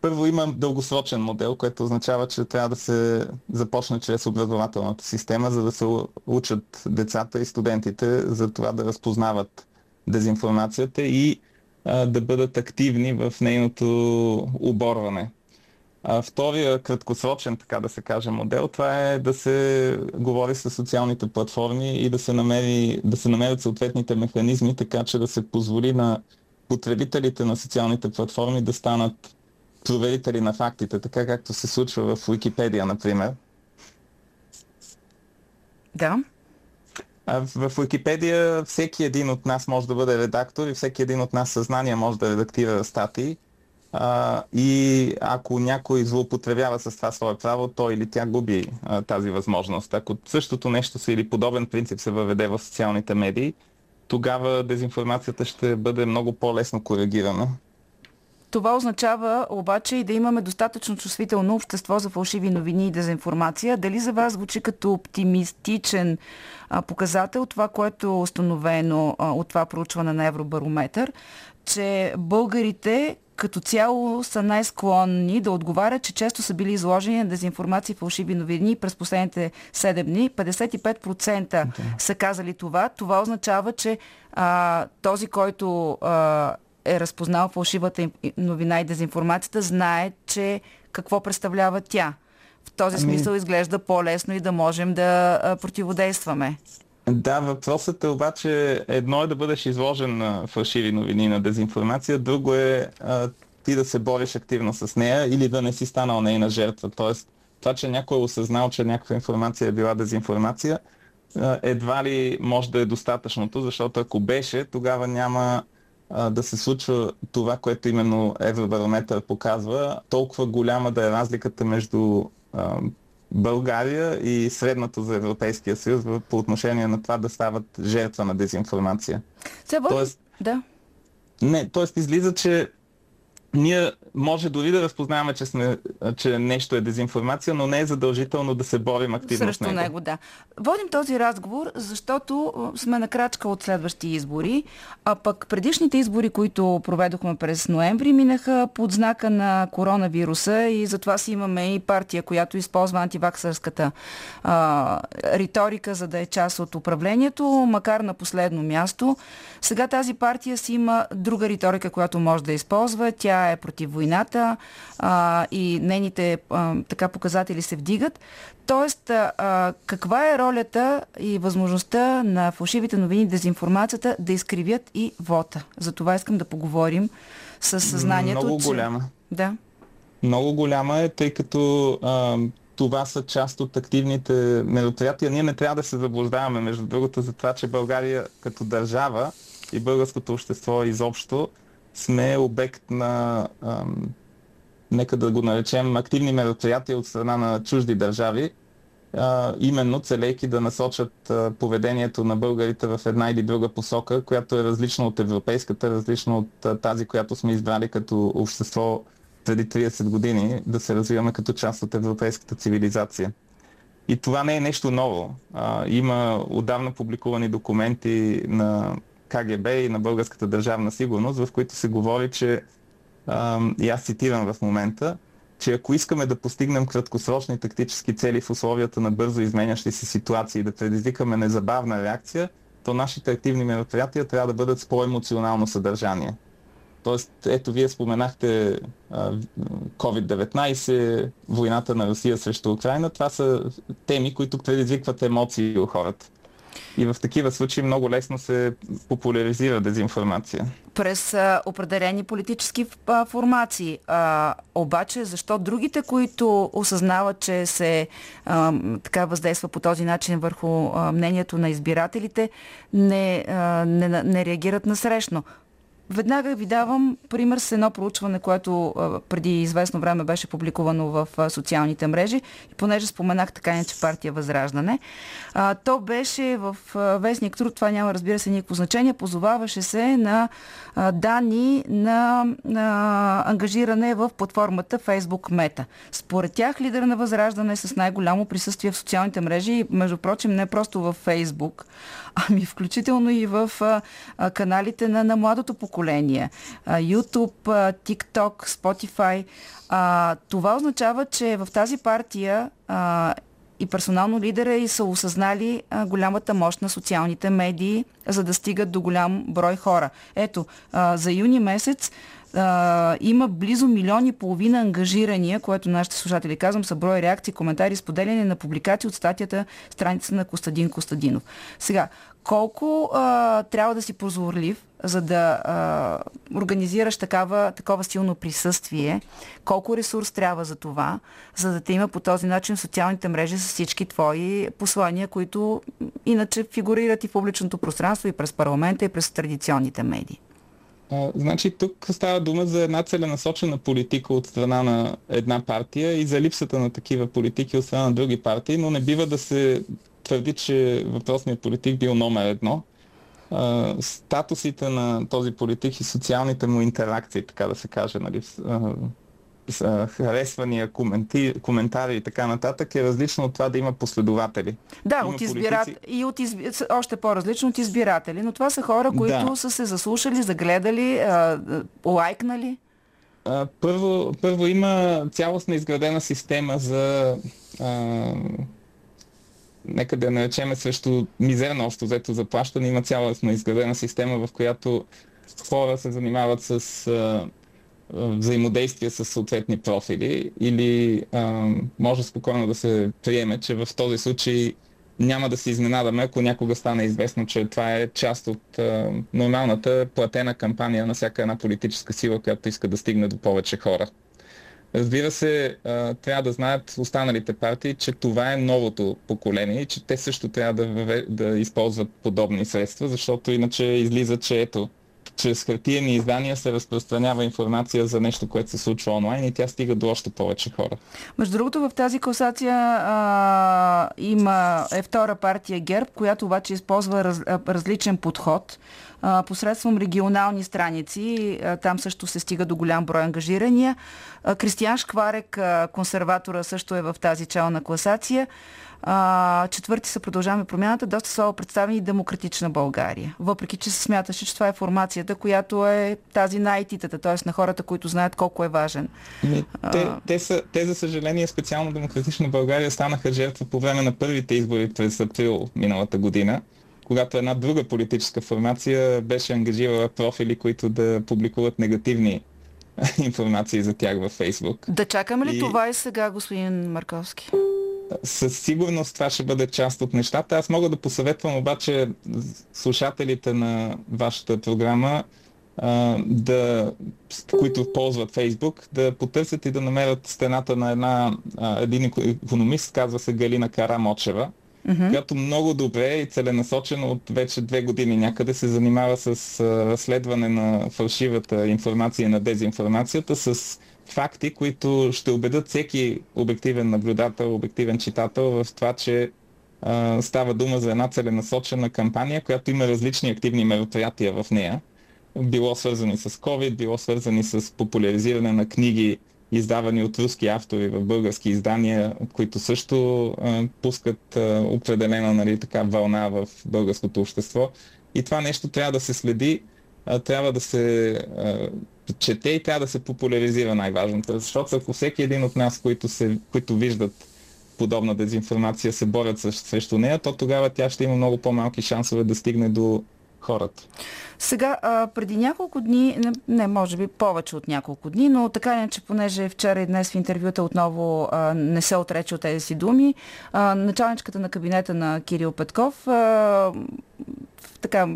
първо има дългосрочен модел, което означава, че трябва да се започне чрез образователната система, за да се учат децата и студентите за това да разпознават дезинформацията и а, да бъдат активни в нейното оборване. А втория краткосрочен, така да се каже, модел, това е да се говори с социалните платформи и да се, намери, да се намерят съответните механизми, така че да се позволи на потребителите на социалните платформи да станат проверители на фактите, така както се случва в Википедия, например. Да. В Википедия всеки един от нас може да бъде редактор и всеки един от нас съзнание може да редактира статии. А, и ако някой злоупотребява с това свое право, той или тя губи а, тази възможност. Ако същото нещо се или подобен принцип се въведе в социалните медии, тогава дезинформацията ще бъде много по-лесно коригирана. Това означава обаче и да имаме достатъчно чувствително общество за фалшиви новини и дезинформация. Дали за вас звучи като оптимистичен показател това, което е установено от това проучване на Евробарометър, че българите като цяло са най-склонни да отговарят, че често са били изложени на дезинформация и фалшиви новини през последните 7 дни. 55% са казали това. Това означава, че а, този, който а, е разпознал фалшивата новина и дезинформацията, знае, че какво представлява тя. В този ами... смисъл изглежда по-лесно и да можем да противодействаме. Да, въпросът е обаче едно е да бъдеш изложен на фалшиви новини, на дезинформация, друго е а, ти да се бориш активно с нея или да не си станал нейна жертва. Тоест, това, че някой е осъзнал, че някаква информация е била дезинформация, едва ли може да е достатъчното, защото ако беше, тогава няма а, да се случва това, което именно Евробарометър показва, толкова голяма да е разликата между а, България и средното за Европейския съюз по отношение на това да стават жертва на дезинформация. Сега, Тоест, да. Не, т.е. излиза, че ние може дори да разпознаваме, че, сме, че нещо е дезинформация, но не е задължително да се борим активно Срещу с него. него. да. Водим този разговор, защото сме на крачка от следващи избори, а пък предишните избори, които проведохме през ноември, минаха под знака на коронавируса и затова си имаме и партия, която използва антиваксърската а, риторика, за да е част от управлението, макар на последно място. Сега тази партия си има друга риторика, която може да използва. Тя е против войната а, и нейните а, така показатели се вдигат. Тоест, а, каква е ролята и възможността на фалшивите новини дезинформацията да изкривят и вота? За това искам да поговорим с съзнанието. Много голяма. Да. Много голяма е, тъй като а, това са част от активните мероприятия. Ние не трябва да се заблуждаваме, между другото, за това, че България като държава и българското общество изобщо сме обект на, ам, нека да го наречем, активни мероприятия от страна на чужди държави, а, именно целейки да насочат а, поведението на българите в една или друга посока, която е различна от европейската, различна от а, тази, която сме избрали като общество преди 30 години, да се развиваме като част от европейската цивилизация. И това не е нещо ново. А, има отдавна публикувани документи на КГБ и на българската държавна сигурност, в които се говори, че, и аз цитирам в момента, че ако искаме да постигнем краткосрочни тактически цели в условията на бързо изменящи се ситуации да предизвикаме незабавна реакция, то нашите активни мероприятия трябва да бъдат с по-емоционално съдържание. Тоест, ето вие споменахте а, COVID-19, войната на Русия срещу Украина. Това са теми, които предизвикват емоции у хората. И в такива случаи много лесно се популяризира дезинформация. През а, определени политически а, формации. А, обаче, защо другите, които осъзнават, че се а, така въздейства по този начин върху а, мнението на избирателите, не, а, не, не реагират насрещно? Веднага ви давам пример с едно проучване, което преди известно време беше публикувано в социалните мрежи. И понеже споменах така иначе партия Възраждане, то беше в Вестник Труд, това няма разбира се никакво значение, позоваваше се на а, данни на, ангажиране в платформата Facebook Meta. Според тях лидер на Възраждане е с най-голямо присъствие в социалните мрежи, между прочим не просто в Facebook, ами включително и в каналите на, на младото поколение. А, YouTube, TikTok, Spotify. Това означава, че в тази партия и персонално лидера и са осъзнали голямата мощ на социалните медии, за да стигат до голям брой хора. Ето, за юни месец а, има близо милион и половина ангажирания, което нашите слушатели казвам, са брой реакции, коментари, споделяне на публикации от статията страница на Костадин Костадинов. Сега, колко а, трябва да си прозорлив, за да а, организираш такава, такова силно присъствие, колко ресурс трябва за това, за да те има по този начин социалните мрежи с всички твои послания, които иначе фигурират и в публичното пространство, и през парламента, и през традиционните медии. А, значи тук става дума за една целенасочена политика от страна на една партия и за липсата на такива политики от страна на други партии, но не бива да се твърди, че въпросният политик бил номер едно. Статусите на този политик и социалните му интеракции, така да се каже, нали, харесвания, коменти, коментари и така нататък е различно от това да има последователи. Да, има от избират... политици... и от изби... още по-различно от избиратели, но това са хора, които да. са се заслушали, загледали, лайкнали. Първо, първо има цялостна изградена система за нека да наречеме срещу мизерно общо взето заплащане, има цялостна изградена система, в която хора се занимават с а, взаимодействие с съответни профили или а, може спокойно да се приеме, че в този случай няма да се изненадаме, ако някога стане известно, че това е част от а, нормалната платена кампания на всяка една политическа сила, която иска да стигне до повече хора. Разбира се, трябва да знаят останалите партии, че това е новото поколение и че те също трябва да, да използват подобни средства, защото иначе излиза, че ето, чрез хартиени издания се разпространява информация за нещо, което се случва онлайн и тя стига до още повече хора. Между другото, в тази класация а, има е втора партия ГЕРБ, която обаче използва раз, различен подход а, посредством регионални страници. А, там също се стига до голям брой ангажирания. А, Кристиян Шкварек, консерватора, също е в тази челна класация. А, четвърти са продължаваме промяната, доста слабо представени демократична България. Въпреки, че се смяташе, че това е формацията, която е тази на IT-тата, т.е. на хората, които знаят колко е важен. Те, те, са, те, за съжаление, специално демократична България станаха жертва по време на първите избори през април миналата година когато една друга политическа формация беше ангажирала профили, които да публикуват негативни [laughs] информации за тях във Фейсбук. Да чакаме ли и... това и сега, господин Марковски? Със сигурност това ще бъде част от нещата. Аз мога да посъветвам обаче слушателите на вашата програма, да, които ползват Фейсбук, да потърсят и да намерят стената на една, един економист, казва се Галина Карамочева, mm-hmm. която много добре и целенасочено от вече две години някъде се занимава с разследване на фалшивата информация и на дезинформацията, с факти, които ще убедят всеки обективен наблюдател, обективен читател в това, че а, става дума за една целенасочена кампания, която има различни активни мероприятия в нея. Било свързани с COVID, било свързани с популяризиране на книги, издавани от руски автори в български издания, които също а, пускат а, определена нали, така, вълна в българското общество. И това нещо трябва да се следи, а, трябва да се а, чете и трябва да се популяризира най-важното. Защото ако всеки един от нас, които, се, които виждат подобна дезинформация, се борят срещу нея, то тогава тя ще има много по-малки шансове да стигне до хората. Сега, а, преди няколко дни, не, не, може би повече от няколко дни, но така иначе, понеже вчера и днес в интервюта отново а, не се отрече от тези си думи, а, началничката на кабинета на Кирил Петков а, така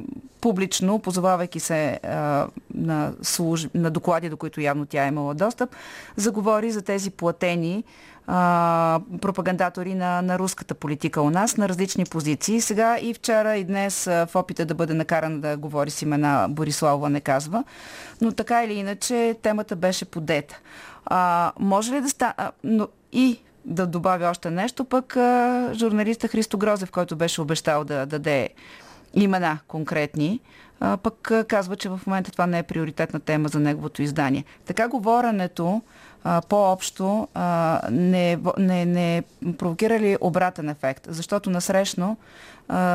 публично, позовавайки се а, на, служ... на доклади, до които явно тя е имала достъп, заговори за тези платени а, пропагандатори на, на руската политика у нас на различни позиции. Сега и вчера и днес а, в опита да бъде накаран да говори с имена Борислава не казва, но така или иначе темата беше подета. А, може ли да стане... Но и да добавя още нещо, пък а, журналиста Христо Грозев, който беше обещал да даде имена конкретни, пък казва, че в момента това не е приоритетна тема за неговото издание. Така говоренето по-общо а, не, не, не провокира ли обратен ефект? Защото насрещно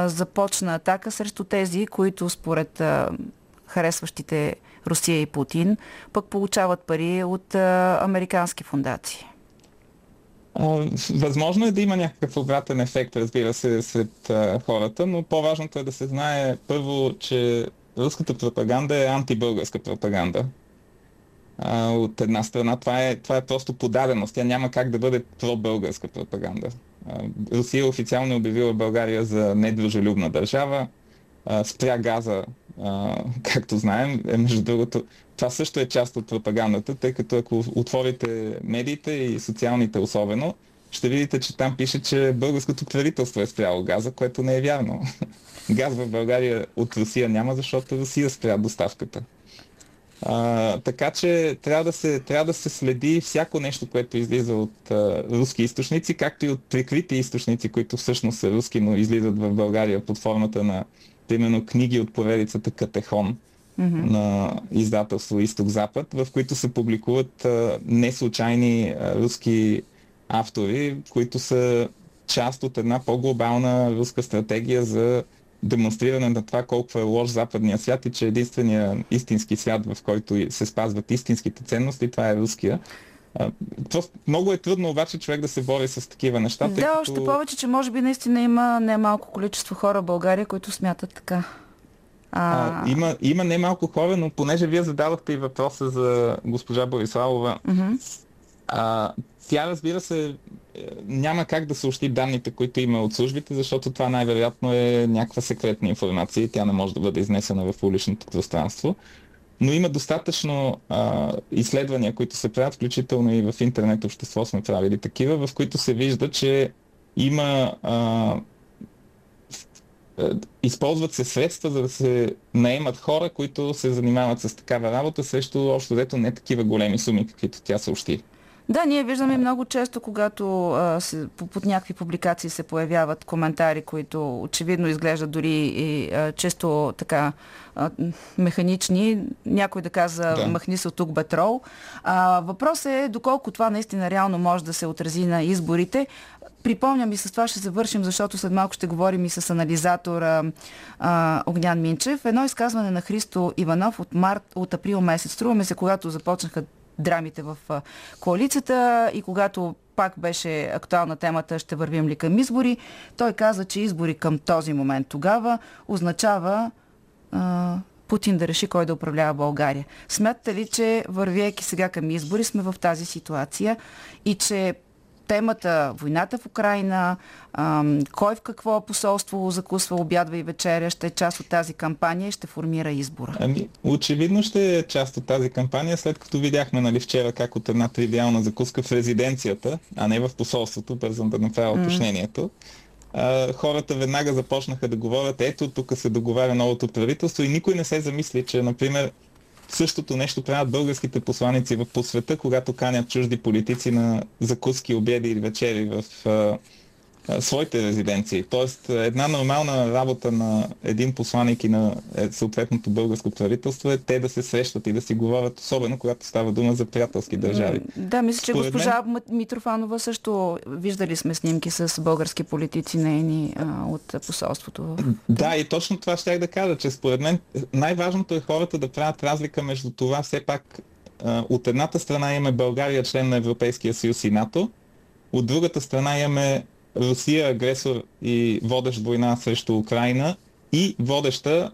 започна атака срещу тези, които според харесващите Русия и Путин, пък получават пари от американски фундации. Възможно е да има някакъв обратен ефект, разбира се, сред хората, но по-важното е да се знае първо, че руската пропаганда е антибългарска пропаганда. от една страна. Това е, това е просто подаденост. Тя няма как да бъде пробългарска пропаганда. Русия официално е обявила България за недружелюбна държава. Спря газа, както знаем. Е, между другото, това също е част от пропагандата, тъй като ако отворите медиите и социалните особено, ще видите, че там пише, че българското правителство е спряло газа, което не е вярно. [laughs] Газ в България от Русия няма, защото Русия спря доставката. А, така че трябва да, се, трябва да се следи всяко нещо, което излиза от а, руски източници, както и от прикрити източници, които всъщност са руски, но излизат в България под формата на, примерно, книги от поредицата Катехон mm-hmm. на издателство Изток-Запад, в които се публикуват а, не случайни а, руски автори, които са част от една по-глобална руска стратегия за демонстриране на това колко е лош западния свят и че единствения истински свят, в който се спазват истинските ценности, това е руския. Много е трудно обаче човек да се бори с такива неща. Да, като... още повече, че може би наистина има немалко количество хора в България, които смятат така. А... А, има, има немалко хора, но понеже вие зададохте и въпроса за госпожа Бориславова, mm-hmm. а, тя разбира се няма как да съобщи данните, които има от службите, защото това най-вероятно е някаква секретна информация и тя не може да бъде изнесена в публичното пространство. Но има достатъчно а, изследвания, които се правят, включително и в интернет общество сме правили такива, в които се вижда, че има а, използват се средства, за да се наемат хора, които се занимават с такава работа срещу общо взето не такива големи суми, каквито тя съобщи. Да, ние виждаме много често, когато а, се, под някакви публикации се появяват коментари, които очевидно изглеждат дори и а, често така а, механични. Някой да каза, да. махни се от тук бетрол. А, въпросът е доколко това наистина реално може да се отрази на изборите. Припомням и с това ще завършим, защото след малко ще говорим и с анализатор а, Огнян Минчев. Едно изказване на Христо Иванов от, март, от април месец. Струваме се, когато започнаха драмите в коалицията и когато пак беше актуална темата ще вървим ли към избори, той каза, че избори към този момент тогава означава а, Путин да реши кой да управлява България. Смятате ли, че вървейки сега към избори сме в тази ситуация и че темата войната в Украина, кой в какво посолство закусва, обядва и вечеря, ще е част от тази кампания и ще формира избора? Ами, очевидно ще е част от тази кампания, след като видяхме нали, вчера как от една тривиална закуска в резиденцията, а не в посолството, бързам да направя уточнението, mm. хората веднага започнаха да говорят, ето тук се договаря новото правителство и никой не се замисли, че, например, Същото нещо правят българските посланици по света, когато канят чужди политици на закуски, обеди или вечери в своите резиденции. Тоест, една нормална работа на един посланик и на е, съответното българско правителство е те да се срещат и да си говорят, особено когато става дума за приятелски държави. Да, мисля, че Според госпожа мен... Митрофанова също виждали сме снимки с български политици нейни а, от посолството. Да, и точно това ще да кажа, че според мен най-важното е хората да правят разлика между това все пак от едната страна имаме България член на Европейския съюз и НАТО, от другата страна имаме Русия агресор и водещ война срещу Украина и водеща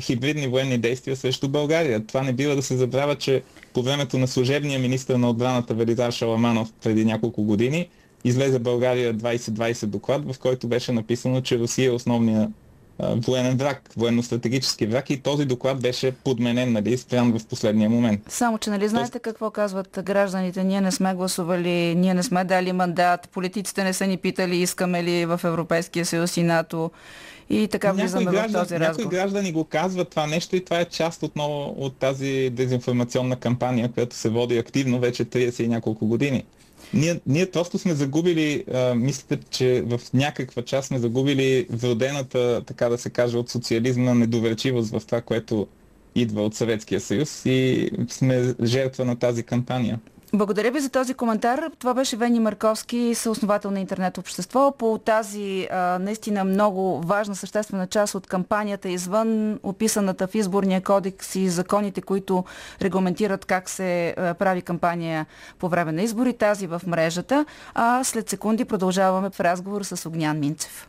хибридни военни действия срещу България. Това не бива да се забравя, че по времето на служебния министр на отбраната Велизар Шаламанов преди няколко години излезе България 2020 доклад, в който беше написано, че Русия е основният военен враг, военно-стратегически враг и този доклад беше подменен, нали, спрян в последния момент. Само, че нали знаете какво казват гражданите? Ние не сме гласували, ние не сме дали мандат, политиците не са ни питали искаме ли в Европейския съюз и НАТО. И така влизаме в този разговор. Някои граждани го казват това нещо и това е част отново от тази дезинформационна кампания, която се води активно вече 30 и няколко години. Ние, ние просто сме загубили, а, мислите, че в някаква част сме загубили вродената, така да се каже, от социализма недоверчивост в това, което идва от Съветския съюз и сме жертва на тази кампания. Благодаря ви за този коментар. Това беше Вени Марковски, съосновател на интернет общество. По тази а, наистина много важна, съществена част от кампанията извън описаната в изборния кодекс и законите, които регламентират как се а, прави кампания по време на избори, тази в мрежата. А след секунди продължаваме в разговор с Огнян Минцев.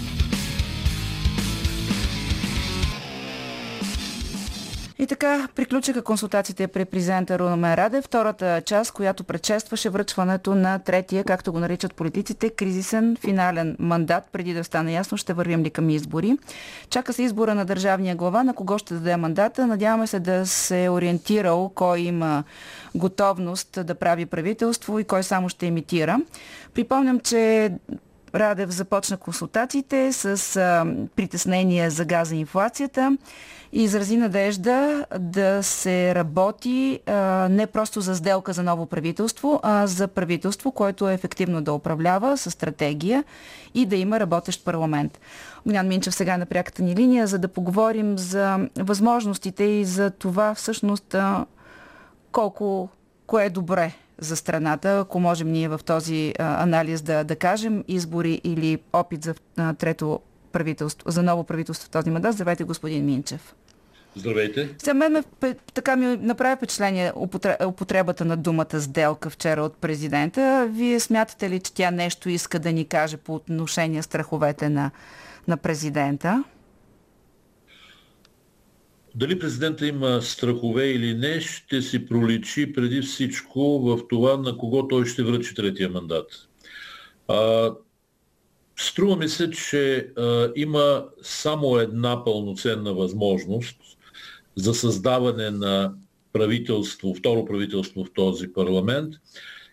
И така приключиха консултациите при президента Румен Раде. Втората част, която предшестваше връчването на третия, както го наричат политиците, кризисен финален мандат. Преди да стане ясно, ще вървим ли към избори. Чака се избора на държавния глава, на кого ще даде мандата. Надяваме се да се е ориентирал кой има готовност да прави правителство и кой само ще имитира. Припомням, че Радев започна консултациите с а, притеснения за газа и инфлацията и изрази надежда да се работи а, не просто за сделка за ново правителство, а за правителство, което е ефективно да управлява с стратегия и да има работещ парламент. Огнян Минчев сега е на пряката ни линия, за да поговорим за възможностите и за това всъщност а, колко, кое е добре за страната, ако можем ние в този а, анализ да, да кажем избори или опит за а, трето правителство, за ново правителство в този мандат. Здравейте, господин Минчев. Здравейте. За мен ме, така ми направи впечатление употребата на думата сделка вчера от президента. Вие смятате ли, че тя нещо иска да ни каже по отношение страховете на, на президента? Дали президента има страхове или не, ще си проличи преди всичко в това на кого той ще връчи третия мандат. А, струва ми се, че а, има само една пълноценна възможност за създаване на правителство, второ правителство в този парламент.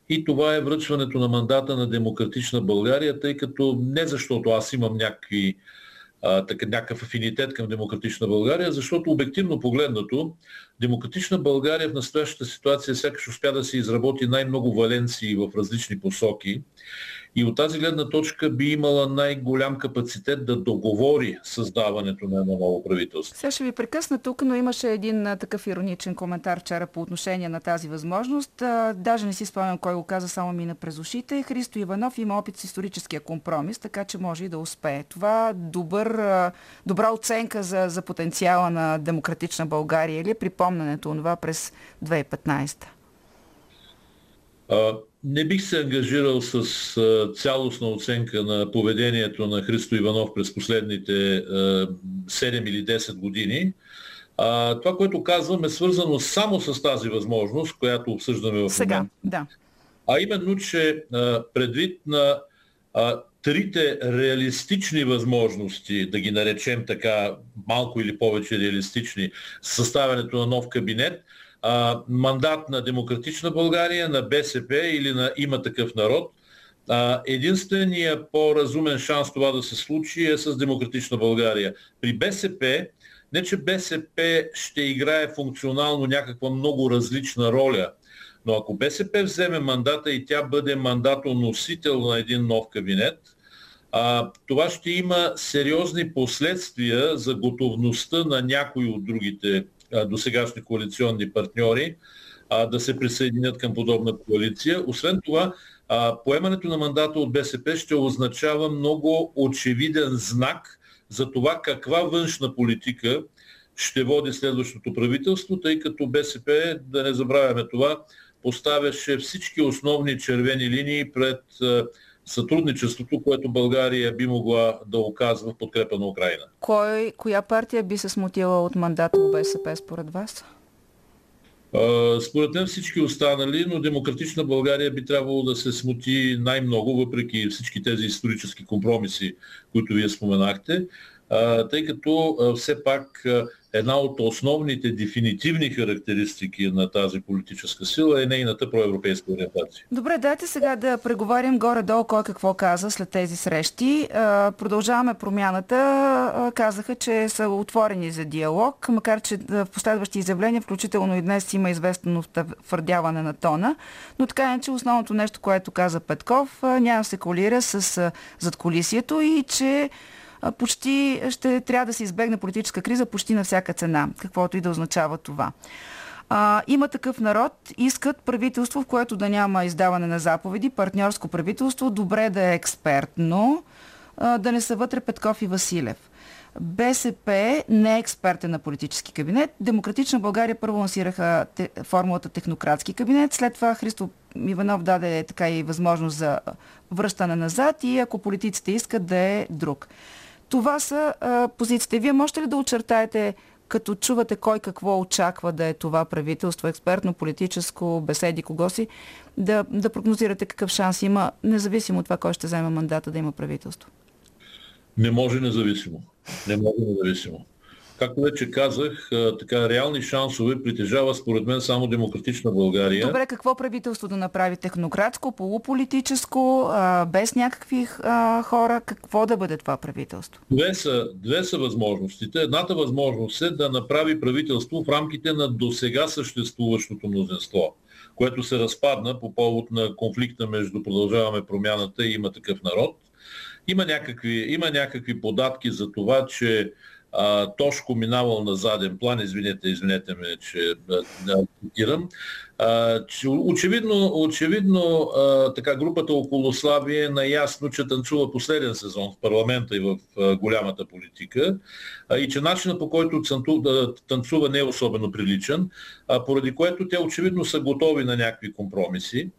И това е връчването на мандата на Демократична България, тъй като не защото аз имам някакви а, така, някакъв афинитет към Демократична България, защото обективно погледнато Демократична България в настоящата ситуация сякаш успя да се изработи най-много валенции в различни посоки и от тази гледна точка би имала най-голям капацитет да договори създаването на едно ново правителство. Сега ще ви прекъсна тук, но имаше един такъв ироничен коментар вчера по отношение на тази възможност. Даже не си спомням кой го каза, само мина през ушите. Христо Иванов има опит с историческия компромис, така че може и да успее. Това добър, добра оценка за, за потенциала на демократична България или припомненето това през 2015? А, не бих се ангажирал с а, цялостна оценка на поведението на Христо Иванов през последните а, 7 или 10 години. А, това, което казвам е свързано само с тази възможност, която обсъждаме в Сега, момента. да. А именно, че а, предвид на а, трите реалистични възможности, да ги наречем така малко или повече реалистични, съставянето на нов кабинет, а, мандат на Демократична България, на БСП или на Има такъв народ. А, единствения по-разумен шанс това да се случи е с Демократична България. При БСП, не че БСП ще играе функционално някаква много различна роля, но ако БСП вземе мандата и тя бъде мандатоносител на един нов кабинет, а, това ще има сериозни последствия за готовността на някои от другите досегашни коалиционни партньори а, да се присъединят към подобна коалиция. Освен това, а, поемането на мандата от БСП ще означава много очевиден знак за това каква външна политика ще води следващото правителство, тъй като БСП, да не забравяме това, поставяше всички основни червени линии пред сътрудничеството, което България би могла да оказва в подкрепа на Украина. Кой, коя партия би се смутила от мандата от БСП според вас? Според мен всички останали, но Демократична България би трябвало да се смути най-много, въпреки всички тези исторически компромиси, които вие споменахте, тъй като все пак една от основните дефинитивни характеристики на тази политическа сила е нейната проевропейска ориентация. Добре, дайте сега да преговарям горе-долу кой какво каза след тези срещи. Продължаваме промяната. Казаха, че са отворени за диалог, макар че в последващи изявления, включително и днес има известно твърдяване на тона. Но така е, че основното нещо, което каза Петков, няма се колира с задколисието и че почти ще трябва да се избегне политическа криза почти на всяка цена, каквото и да означава това. А, има такъв народ, искат правителство, в което да няма издаване на заповеди, партньорско правителство, добре да е експертно, а, да не са вътре Петков и Василев. БСП не е експертен на политически кабинет. Демократична България първо лансираха те, формулата технократски кабинет, след това Христо Иванов даде така и възможност за връщане назад и ако политиците искат да е друг. Това са а, позициите. Вие можете ли да очертаете като чувате кой какво очаква да е това правителство, експертно, политическо, беседи, кого си, да, да прогнозирате какъв шанс има, независимо от това кой ще вземе мандата да има правителство? Не може независимо. Не може независимо. Както вече казах, така реални шансове притежава според мен само демократична България. Добре, какво правителство да направи? Технократско, полуполитическо, без някакви хора? Какво да бъде това правителство? Две са, две са възможностите. Едната възможност е да направи правителство в рамките на досега съществуващото мнозинство което се разпадна по повод на конфликта между Продължаваме промяната и има такъв народ. Има някакви, има някакви податки за това, че а, Тошко минавал на заден план, извинете, извинете ме, че цитирам, че очевидно, очевидно така групата около Слави е наясно, че танцува последен сезон в парламента и в голямата политика и че начинът по който танцува не е особено приличен, поради което те очевидно са готови на някакви компромиси.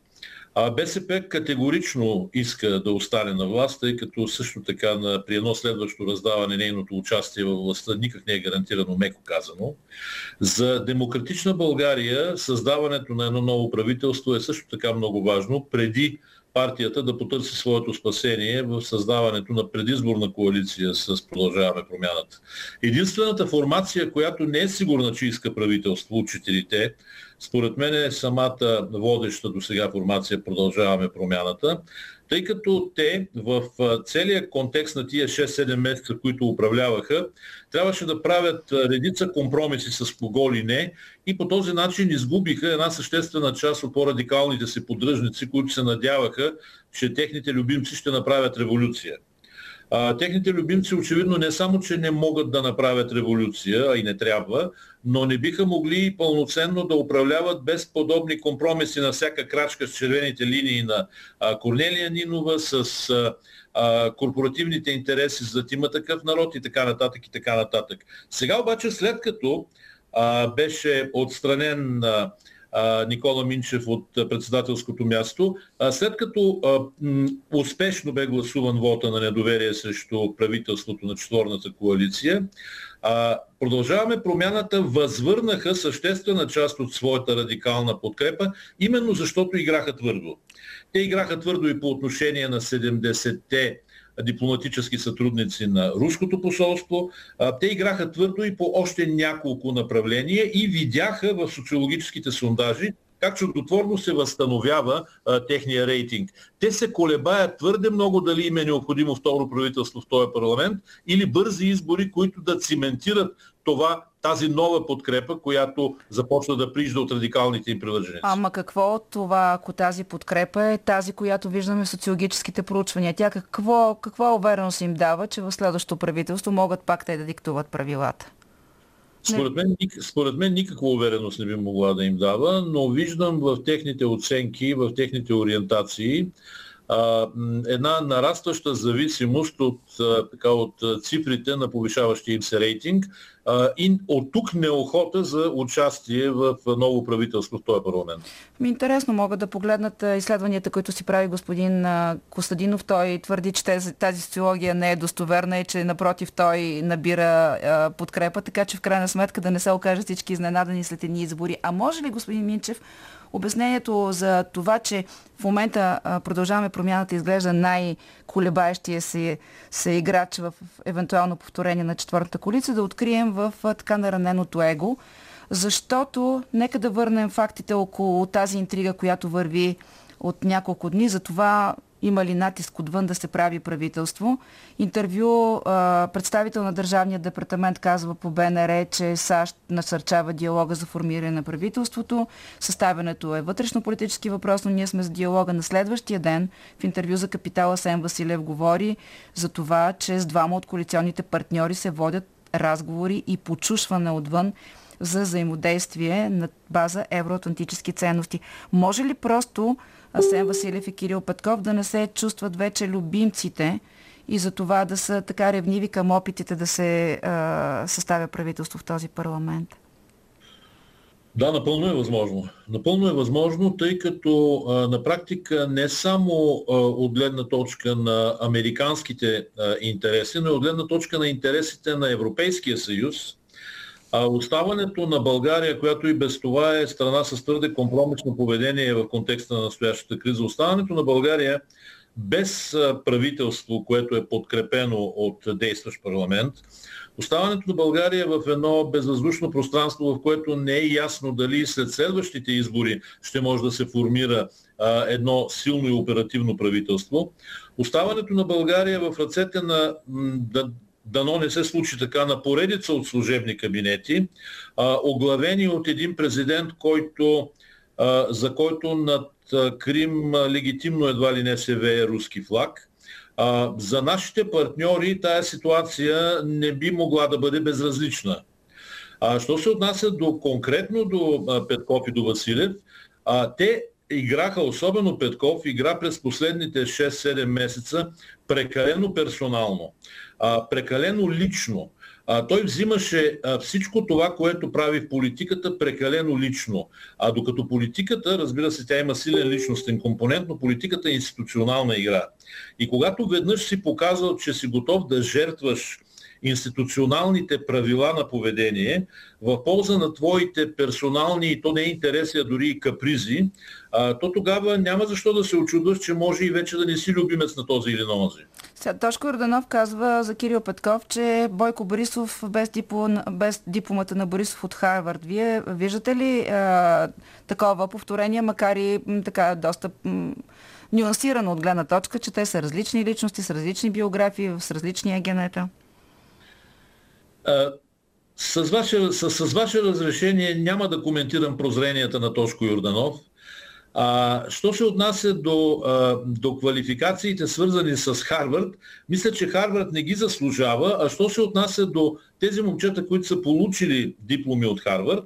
БСП категорично иска да остане на власт, тъй като също така на, при едно следващо раздаване нейното участие в властта никак не е гарантирано, меко казано. За демократична България създаването на едно ново правителство е също така много важно, преди партията да потърси своето спасение в създаването на предизборна коалиция с Продължаваме промяната. Единствената формация, която не е сигурна, че иска правителство от четирите, според мен е самата водеща до сега формация Продължаваме промяната, тъй като те в целия контекст на тия 6-7 месеца, които управляваха, трябваше да правят редица компромиси с кого ли не и по този начин изгубиха една съществена част от по-радикалните си поддръжници, които се надяваха, че техните любимци ще направят революция. А, техните любимци очевидно не само, че не могат да направят революция, а и не трябва, но не биха могли пълноценно да управляват без подобни компромиси на всяка крачка с червените линии на а, Корнелия Нинова, с а, а, корпоративните интереси за има такъв народ и така нататък и така нататък. Сега обаче, след като а, беше отстранен а, Никола Минчев от председателското място. След като успешно бе гласуван вота на недоверие срещу правителството на четворната коалиция, продължаваме промяната, възвърнаха съществена част от своята радикална подкрепа, именно защото играха твърдо. Те играха твърдо и по отношение на 70-те дипломатически сътрудници на руското посолство. Те играха твърдо и по още няколко направления и видяха в социологическите сондажи как чудотворно се възстановява а, техния рейтинг. Те се колебаят твърде много дали им е необходимо второ правителство в този парламент или бързи избори, които да циментират това, тази нова подкрепа, която започна да прижда от радикалните им привърженици. Ама какво от това, ако тази подкрепа е тази, която виждаме в социологическите проучвания? Тя какво, каква увереност им дава, че в следващото правителство могат пак те да диктуват правилата? Според мен, според мен никаква увереност не би могла да им дава, но виждам в техните оценки, в техните ориентации една нарастваща зависимост от, така, от цифрите на повишаващия им се рейтинг и от тук неохота за участие в ново правителство в този парламент. Ми интересно могат да погледнат изследванията, които си прави господин Костадинов. Той твърди, че тази социология не е достоверна и че напротив той набира подкрепа, така че в крайна сметка да не се окажат всички изненадани след едни избори. А може ли, господин Минчев, обяснението за това, че в момента продължаваме промяната изглежда най-колебаещия се, се играч в евентуално повторение на четвъртата колица, да открием в така нараненото его. Защото нека да върнем фактите около тази интрига, която върви от няколко дни за това има ли натиск отвън да се прави правителство. Интервю представител на Държавния департамент казва по БНР, че САЩ насърчава диалога за формиране на правителството. Съставянето е вътрешно политически въпрос, но ние сме за диалога на следващия ден. В интервю за Капитала Сен Василев говори за това, че с двама от коалиционните партньори се водят разговори и почушване отвън за взаимодействие на база евроатлантически ценности. Може ли просто Асен Василев и Кирил Петков да не се чувстват вече любимците и за това да са така ревниви към опитите да се а, съставя правителство в този парламент? Да, напълно е възможно. Напълно е възможно, тъй като а, на практика не само а, от гледна точка на американските а, интереси, но и от гледна точка на интересите на Европейския съюз, а оставането на България, която и без това е страна с твърде компромисно поведение в контекста на настоящата криза, оставането на България без правителство, което е подкрепено от действащ парламент, Оставането на България в едно безвъздушно пространство, в което не е ясно дали след следващите избори ще може да се формира едно силно и оперативно правителство. Оставането на България в ръцете на дано не се случи така на поредица от служебни кабинети, оглавени от един президент, който, за който над Крим легитимно едва ли не се вее руски флаг – за нашите партньори тая ситуация не би могла да бъде безразлична. А, що се отнася до конкретно до Петков и до Василев, те играха, особено Петков, игра през последните 6-7 месеца прекалено персонално, а, прекалено лично а, той взимаше а, всичко това, което прави в политиката прекалено лично. А докато политиката, разбира се, тя има силен личностен компонент, но политиката е институционална игра. И когато веднъж си показал, че си готов да жертваш институционалните правила на поведение в полза на твоите персонални и то не интереси, а дори и капризи, а, то тогава няма защо да се очудваш, че може и вече да не си любимец на този или на онзи. Тошко Орданов казва за Кирил Петков, че Бойко Борисов без, диплом, без дипломата на Борисов от Харвард. Вие виждате ли а, такова повторение, макар и така доста м, нюансирано от гледна точка, че те са различни личности, с различни биографии, с различни агенета? С ваше, с, с ваше разрешение няма да коментирам прозренията на Тошко Йорданов. А, що се отнася до, а, до квалификациите, свързани с Харвард, мисля, че Харвард не ги заслужава, а що се отнася до тези момчета, които са получили дипломи от Харвард,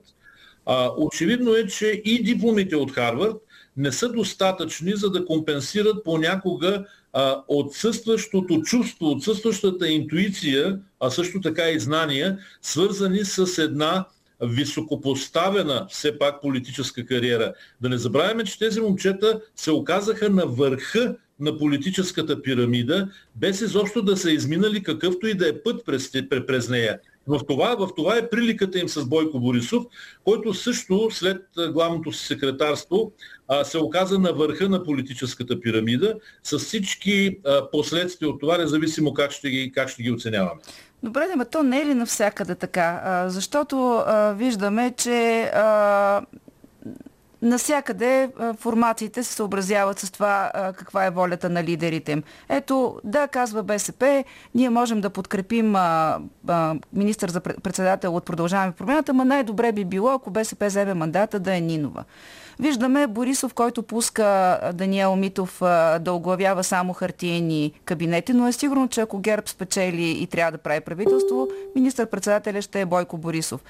а, очевидно е, че и дипломите от Харвард не са достатъчни, за да компенсират понякога а, отсъстващото чувство, отсъстващата интуиция, а също така и знания, свързани с една високопоставена все пак политическа кариера. Да не забравяме, че тези момчета се оказаха на върха на политическата пирамида, без изобщо да са изминали какъвто и да е път през, през нея. В това, в това е приликата им с Бойко Борисов, който също след главното си секретарство а, се оказа на върха на политическата пирамида с всички а, последствия от това, независимо как ще ги, как ще ги оценяваме. Добре, но то не е ли навсякъде така? А, защото а, виждаме, че а, Насякъде формациите се съобразяват с това каква е волята на лидерите им. Ето, да, казва БСП, ние можем да подкрепим министър за председател от Продължаваме промяната, но най-добре би било, ако БСП вземе мандата да е Нинова. Виждаме Борисов, който пуска Даниел Митов да оглавява само хартиени кабинети, но е сигурно, че ако ГЕРБ спечели и трябва да прави правителство, министър-председателя ще е Бойко Борисов.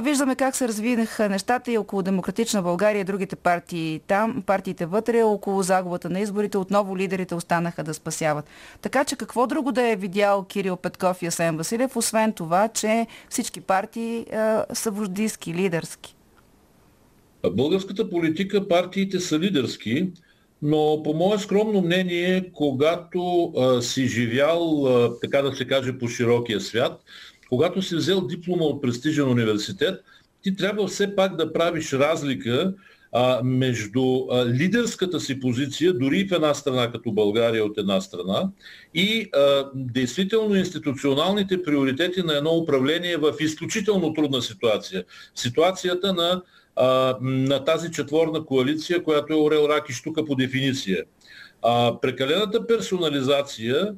Виждаме как се развинаха нещата и около Демократична България другите партии там, партиите вътре, около загубата на изборите, отново лидерите останаха да спасяват. Така че какво друго да е видял Кирил Петков и Асен Василев, освен това, че всички партии е, са вождийски, лидерски? Българската политика, партиите са лидерски, но по мое скромно мнение, когато а, си живял, а, така да се каже, по широкия свят, когато си взел диплома от престижен университет, ти трябва все пак да правиш разлика а, между а, лидерската си позиция, дори в една страна като България от една страна, и а, действително институционалните приоритети на едно управление в изключително трудна ситуация. Ситуацията на, а, на тази четворна коалиция, която е Орел Рак и Штука по дефиниция. А, прекалената персонализация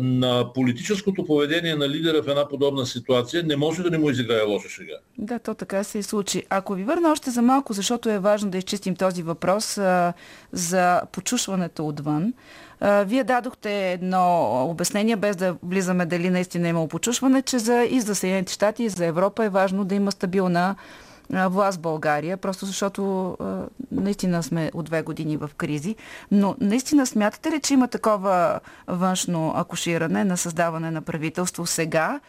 на политическото поведение на лидера в една подобна ситуация не може да не му изиграе лоша шега. Да, то така се и случи. Ако ви върна още за малко, защото е важно да изчистим този въпрос а, за почушването отвън. А, вие дадохте едно обяснение, без да влизаме дали наистина е имало почушване, че за, и за Съединените щати, и за Европа е важно да има стабилна власт България, просто защото наистина сме от две години в кризи. Но наистина смятате ли, че има такова външно акуширане на създаване на правителство сега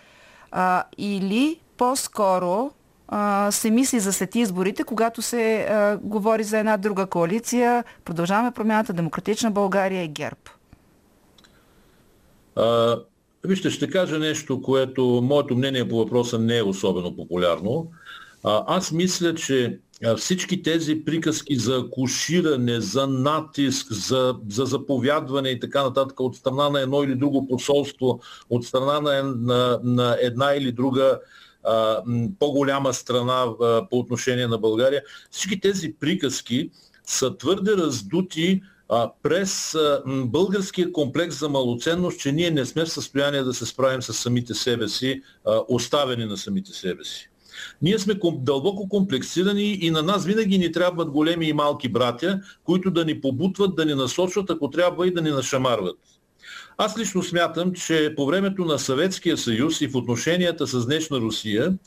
а, или по-скоро се мисли за след изборите, когато се а, говори за една друга коалиция, продължаваме промяната, Демократична България и ГЕРБ? А, вижте, ще кажа нещо, което моето мнение по въпроса не е особено популярно. Аз мисля, че всички тези приказки за коширане, за натиск, за, за заповядване и така нататък от страна на едно или друго посолство, от страна на, на, на една или друга а, по-голяма страна а, по отношение на България, всички тези приказки са твърде раздути а, през а, българския комплекс за малоценност, че ние не сме в състояние да се справим с самите себе си, а, оставени на самите себе си. Ние сме дълбоко комплексирани и на нас винаги ни трябват големи и малки братя, които да ни побутват, да ни насочват, ако трябва и да ни нашамарват. Аз лично смятам, че по времето на Съветския съюз и в отношенията с днешна Русия,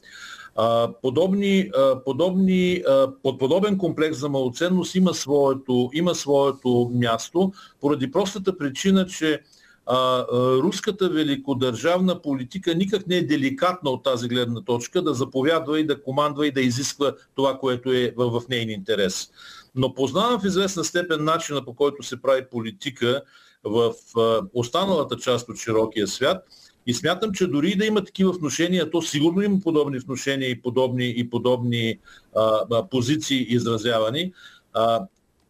подобни, подобни, под подобен комплекс за малоценност има своето, има своето място, поради простата причина, че а, руската великодържавна политика никак не е деликатна от тази гледна точка да заповядва и да командва и да изисква това, което е в, в нейния интерес. Но познавам в известна степен начина по който се прави политика в а, останалата част от широкия свят и смятам, че дори да има такива вношения, то сигурно има подобни вношения и подобни, и подобни а, а, позиции изразявани. А,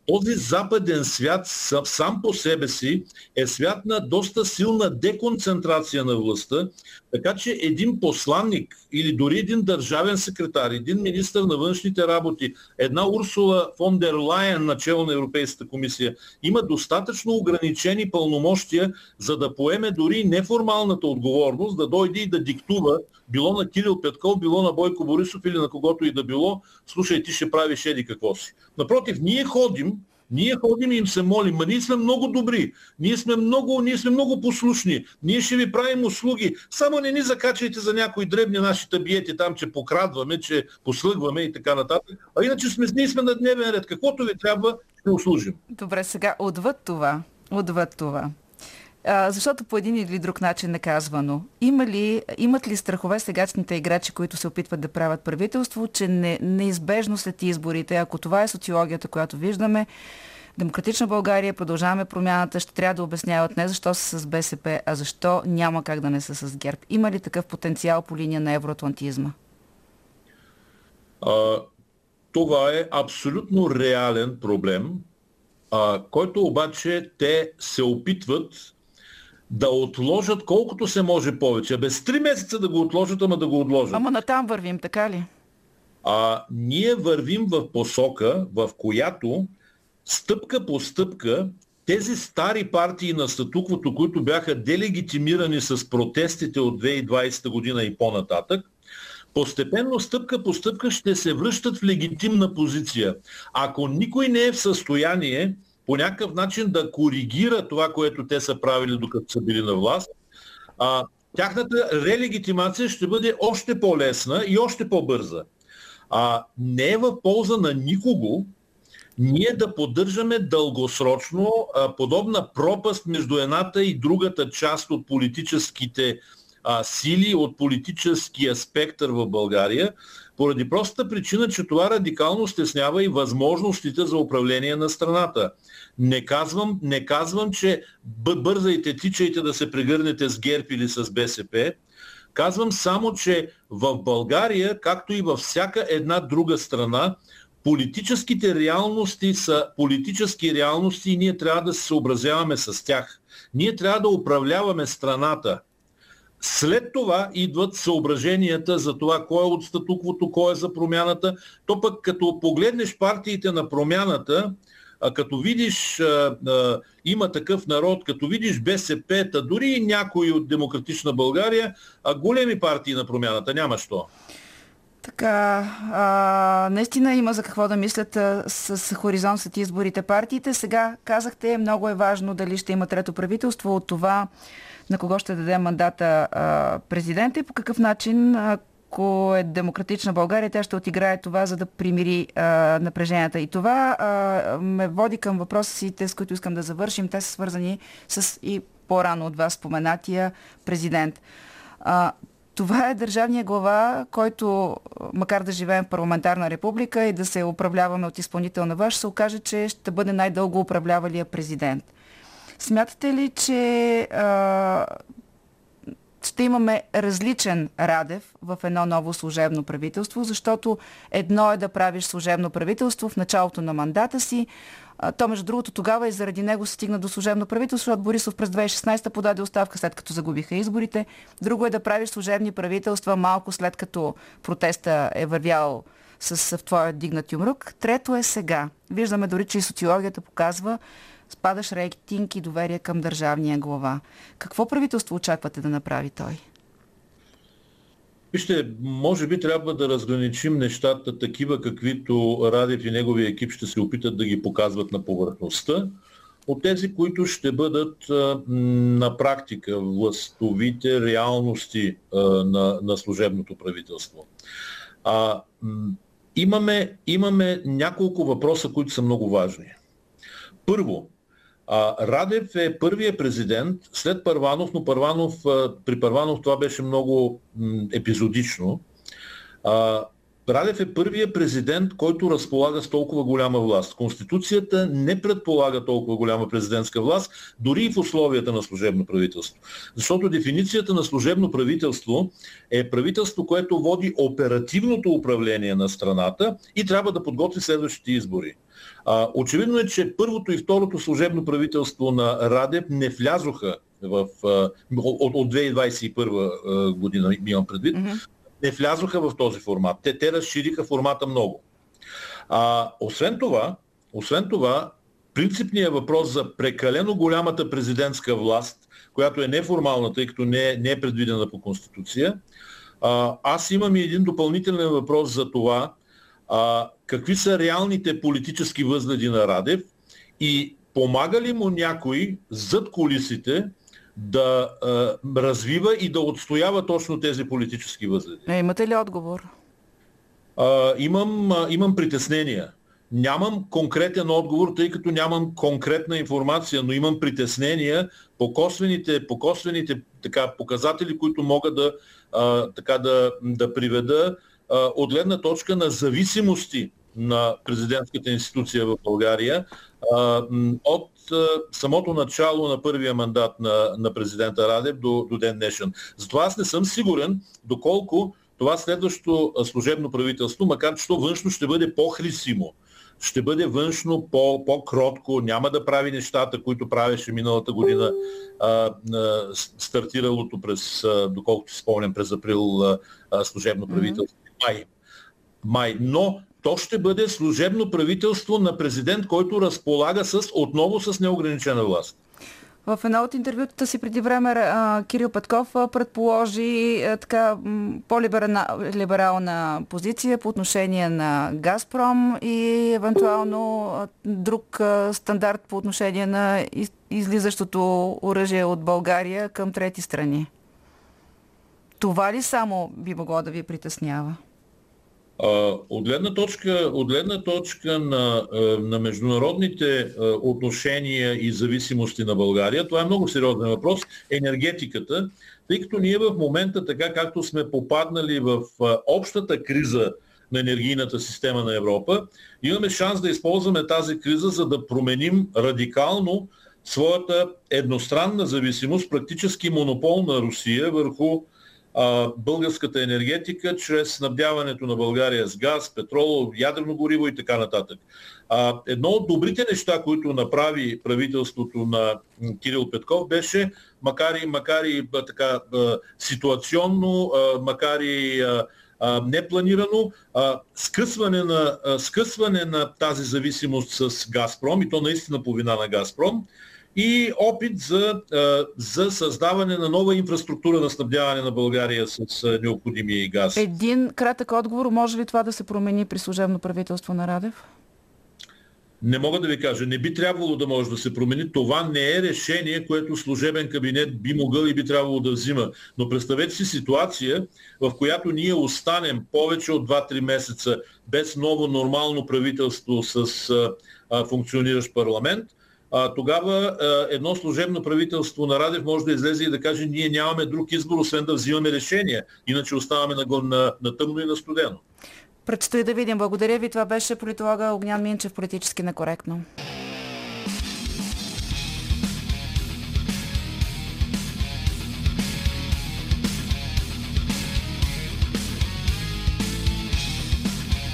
този западен свят сам по себе си е свят на доста силна деконцентрация на властта, така че един посланник или дори един държавен секретар, един министр на външните работи, една Урсула фон дер Лайен, начало на Европейската комисия, има достатъчно ограничени пълномощия, за да поеме дори неформалната отговорност, да дойде и да диктува, било на Кирил Петков, било на Бойко Борисов или на когото и да било, слушай, ти ще правиш еди какво си. Напротив, ние ходим ние ходим и им се молим, ма ние сме много добри, ние сме много, ние сме много послушни, ние ще ви правим услуги, само не ни закачайте за някои дребни наши табиети там, че покрадваме, че послъгваме и така нататък. А иначе сме, ние сме на дневен ред. Каквото ви трябва, ще услужим. Добре, сега отвъд това, отвъд това. А, защото по един или друг начин не казвано. Има ли, имат ли страхове сегашните играчи, които се опитват да правят правителство, че не, неизбежно след изборите, ако това е социологията, която виждаме, Демократична България, продължаваме промяната, ще трябва да обясняват не защо са с БСП, а защо няма как да не са с ГЕРБ. Има ли такъв потенциал по линия на евроатлантизма? А, това е абсолютно реален проблем, а, който обаче те се опитват да отложат колкото се може повече. Без три месеца да го отложат, ама да го отложат. Ама натам вървим, така ли? А, ние вървим в посока, в която стъпка по стъпка тези стари партии на статуквото, които бяха делегитимирани с протестите от 2020 година и по-нататък, постепенно стъпка по стъпка ще се връщат в легитимна позиция. Ако никой не е в състояние по някакъв начин да коригира това, което те са правили докато са били на власт, а, тяхната релегитимация ще бъде още по-лесна и още по-бърза. А, не е в полза на никого ние да поддържаме дългосрочно а, подобна пропаст между едната и другата част от политическите а, сили, от политическия спектър в България, поради простата причина, че това радикално стеснява и възможностите за управление на страната. Не казвам, не казвам че бързайте, тичайте да се прегърнете с ГЕРБ или с БСП. Казвам само, че в България, както и във всяка една друга страна, политическите реалности са политически реалности и ние трябва да се съобразяваме с тях. Ние трябва да управляваме страната. След това идват съображенията за това кой е от статуквото, кой е за промяната. То пък като погледнеш партиите на промяната, а като видиш а, а, има такъв народ, като видиш БСП, та дори и някои от Демократична България, а големи партии на промяната, няма що. Така, а, наистина има за какво да мислят а, с, с хоризонт след изборите партиите. Сега казахте, много е важно дали ще има трето правителство от това на кого ще даде мандата а, президента и по какъв начин ако е демократична България, тя ще отиграе това, за да примири а, напреженията. И това а, ме води към въпросите, с които искам да завършим. Те са свързани с и по-рано от вас споменатия президент. А, това е държавния глава, който, макар да живеем в парламентарна република и да се управляваме от изпълнителна власт, се окаже, че ще бъде най-дълго управлявалия президент. Смятате ли, че а, ще имаме различен Радев в едно ново служебно правителство, защото едно е да правиш служебно правителство в началото на мандата си, то, между другото, тогава и заради него се стигна до служебно правителство, защото Борисов през 2016 подаде оставка, след като загубиха изборите. Друго е да правиш служебни правителства малко след като протеста е вървял с в твоя дигнат юмрук. Трето е сега. Виждаме дори, че и социологията показва спадаш рейтинг и доверие към държавния глава. Какво правителство очаквате да направи той? Вижте, може би трябва да разграничим нещата такива, каквито Радев и неговия екип ще се опитат да ги показват на повърхността, от тези, които ще бъдат на практика властовите реалности на, на служебното правителство. А, имаме, имаме няколко въпроса, които са много важни. Първо, а, Радев е първият президент след Първанов, но Първанов, при Първанов това беше много епизодично. А, Радев е първият президент, който разполага с толкова голяма власт. Конституцията не предполага толкова голяма президентска власт, дори и в условията на служебно правителство. Защото дефиницията на служебно правителство е правителство, което води оперативното управление на страната и трябва да подготви следващите избори. А, очевидно е, че първото и второто служебно правителство на Радев не влязоха в, от, от 2021 година, имам предвид, mm-hmm. не влязоха в този формат. Те, те разшириха формата много. А, освен това, освен това, принципният въпрос за прекалено голямата президентска власт, която е неформална, тъй като не е, не е предвидена по Конституция, а, аз имам и един допълнителен въпрос за това, а, какви са реалните политически възгледи на Радев и помага ли му някой зад колисите да а, развива и да отстоява точно тези политически възгледи? Е, имате ли отговор? А, имам, а, имам притеснения. Нямам конкретен отговор, тъй като нямам конкретна информация, но имам притеснения по косвените, по косвените така, показатели, които мога да, а, така, да, да приведа от гледна точка на зависимости на президентската институция в България от самото начало на първия мандат на, на президента Радев до, до ден днешен. Затова аз не съм сигурен доколко това следващото служебно правителство, макар че то външно ще бъде по-хрисимо, ще бъде външно по, по-кротко, няма да прави нещата, които правеше миналата година, а, а, стартиралото през, а, доколкото си спомням, през април а, служебно правителство. Май. Май. Но то ще бъде служебно правителство на президент, който разполага с, отново с неограничена власт. В едно от интервютата си преди време Кирил Петков предположи така по-либерална позиция по отношение на Газпром и евентуално друг стандарт по отношение на излизащото оръжие от България към трети страни. Това ли само би могло да ви притеснява? От гледна точка, от гледна точка на, на международните отношения и зависимости на България, това е много сериозен въпрос, енергетиката, тъй като ние в момента, така както сме попаднали в общата криза на енергийната система на Европа, имаме шанс да използваме тази криза, за да променим радикално своята едностранна зависимост, практически монопол на Русия върху българската енергетика чрез снабдяването на България с газ, петрол, ядрено гориво и така нататък. Едно от добрите неща, които направи правителството на Кирил Петков беше, макар и, макар и така, ситуационно, макар и непланирано, скъсване на, скъсване на тази зависимост с Газпром, и то наистина по вина на Газпром, и опит за, за създаване на нова инфраструктура на снабдяване на България с необходимия газ. Един кратък отговор. Може ли това да се промени при служебно правителство на Радев? не мога да ви кажа, не би трябвало да може да се промени. Това не е решение, което служебен кабинет би могъл и би трябвало да взима. Но представете си ситуация, в която ние останем повече от 2-3 месеца без ново нормално правителство с а, функциониращ парламент, а, тогава а, едно служебно правителство на Радев може да излезе и да каже, ние нямаме друг избор, освен да взимаме решения. Иначе оставаме на, на, на тъмно и на студено. Предстои да видим. Благодаря ви. Това беше политолога Огнян Минчев, политически некоректно.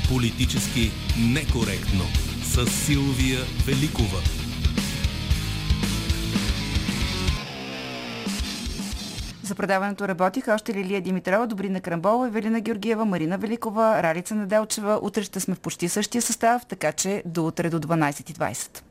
Политически некоректно с Силвия Великова. За предаването работиха още Лилия Димитрова, Добрина Крамбола, Евелина Георгиева, Марина Великова, Ралица Неделчева. Утре ще сме в почти същия състав, така че до утре до 12.20.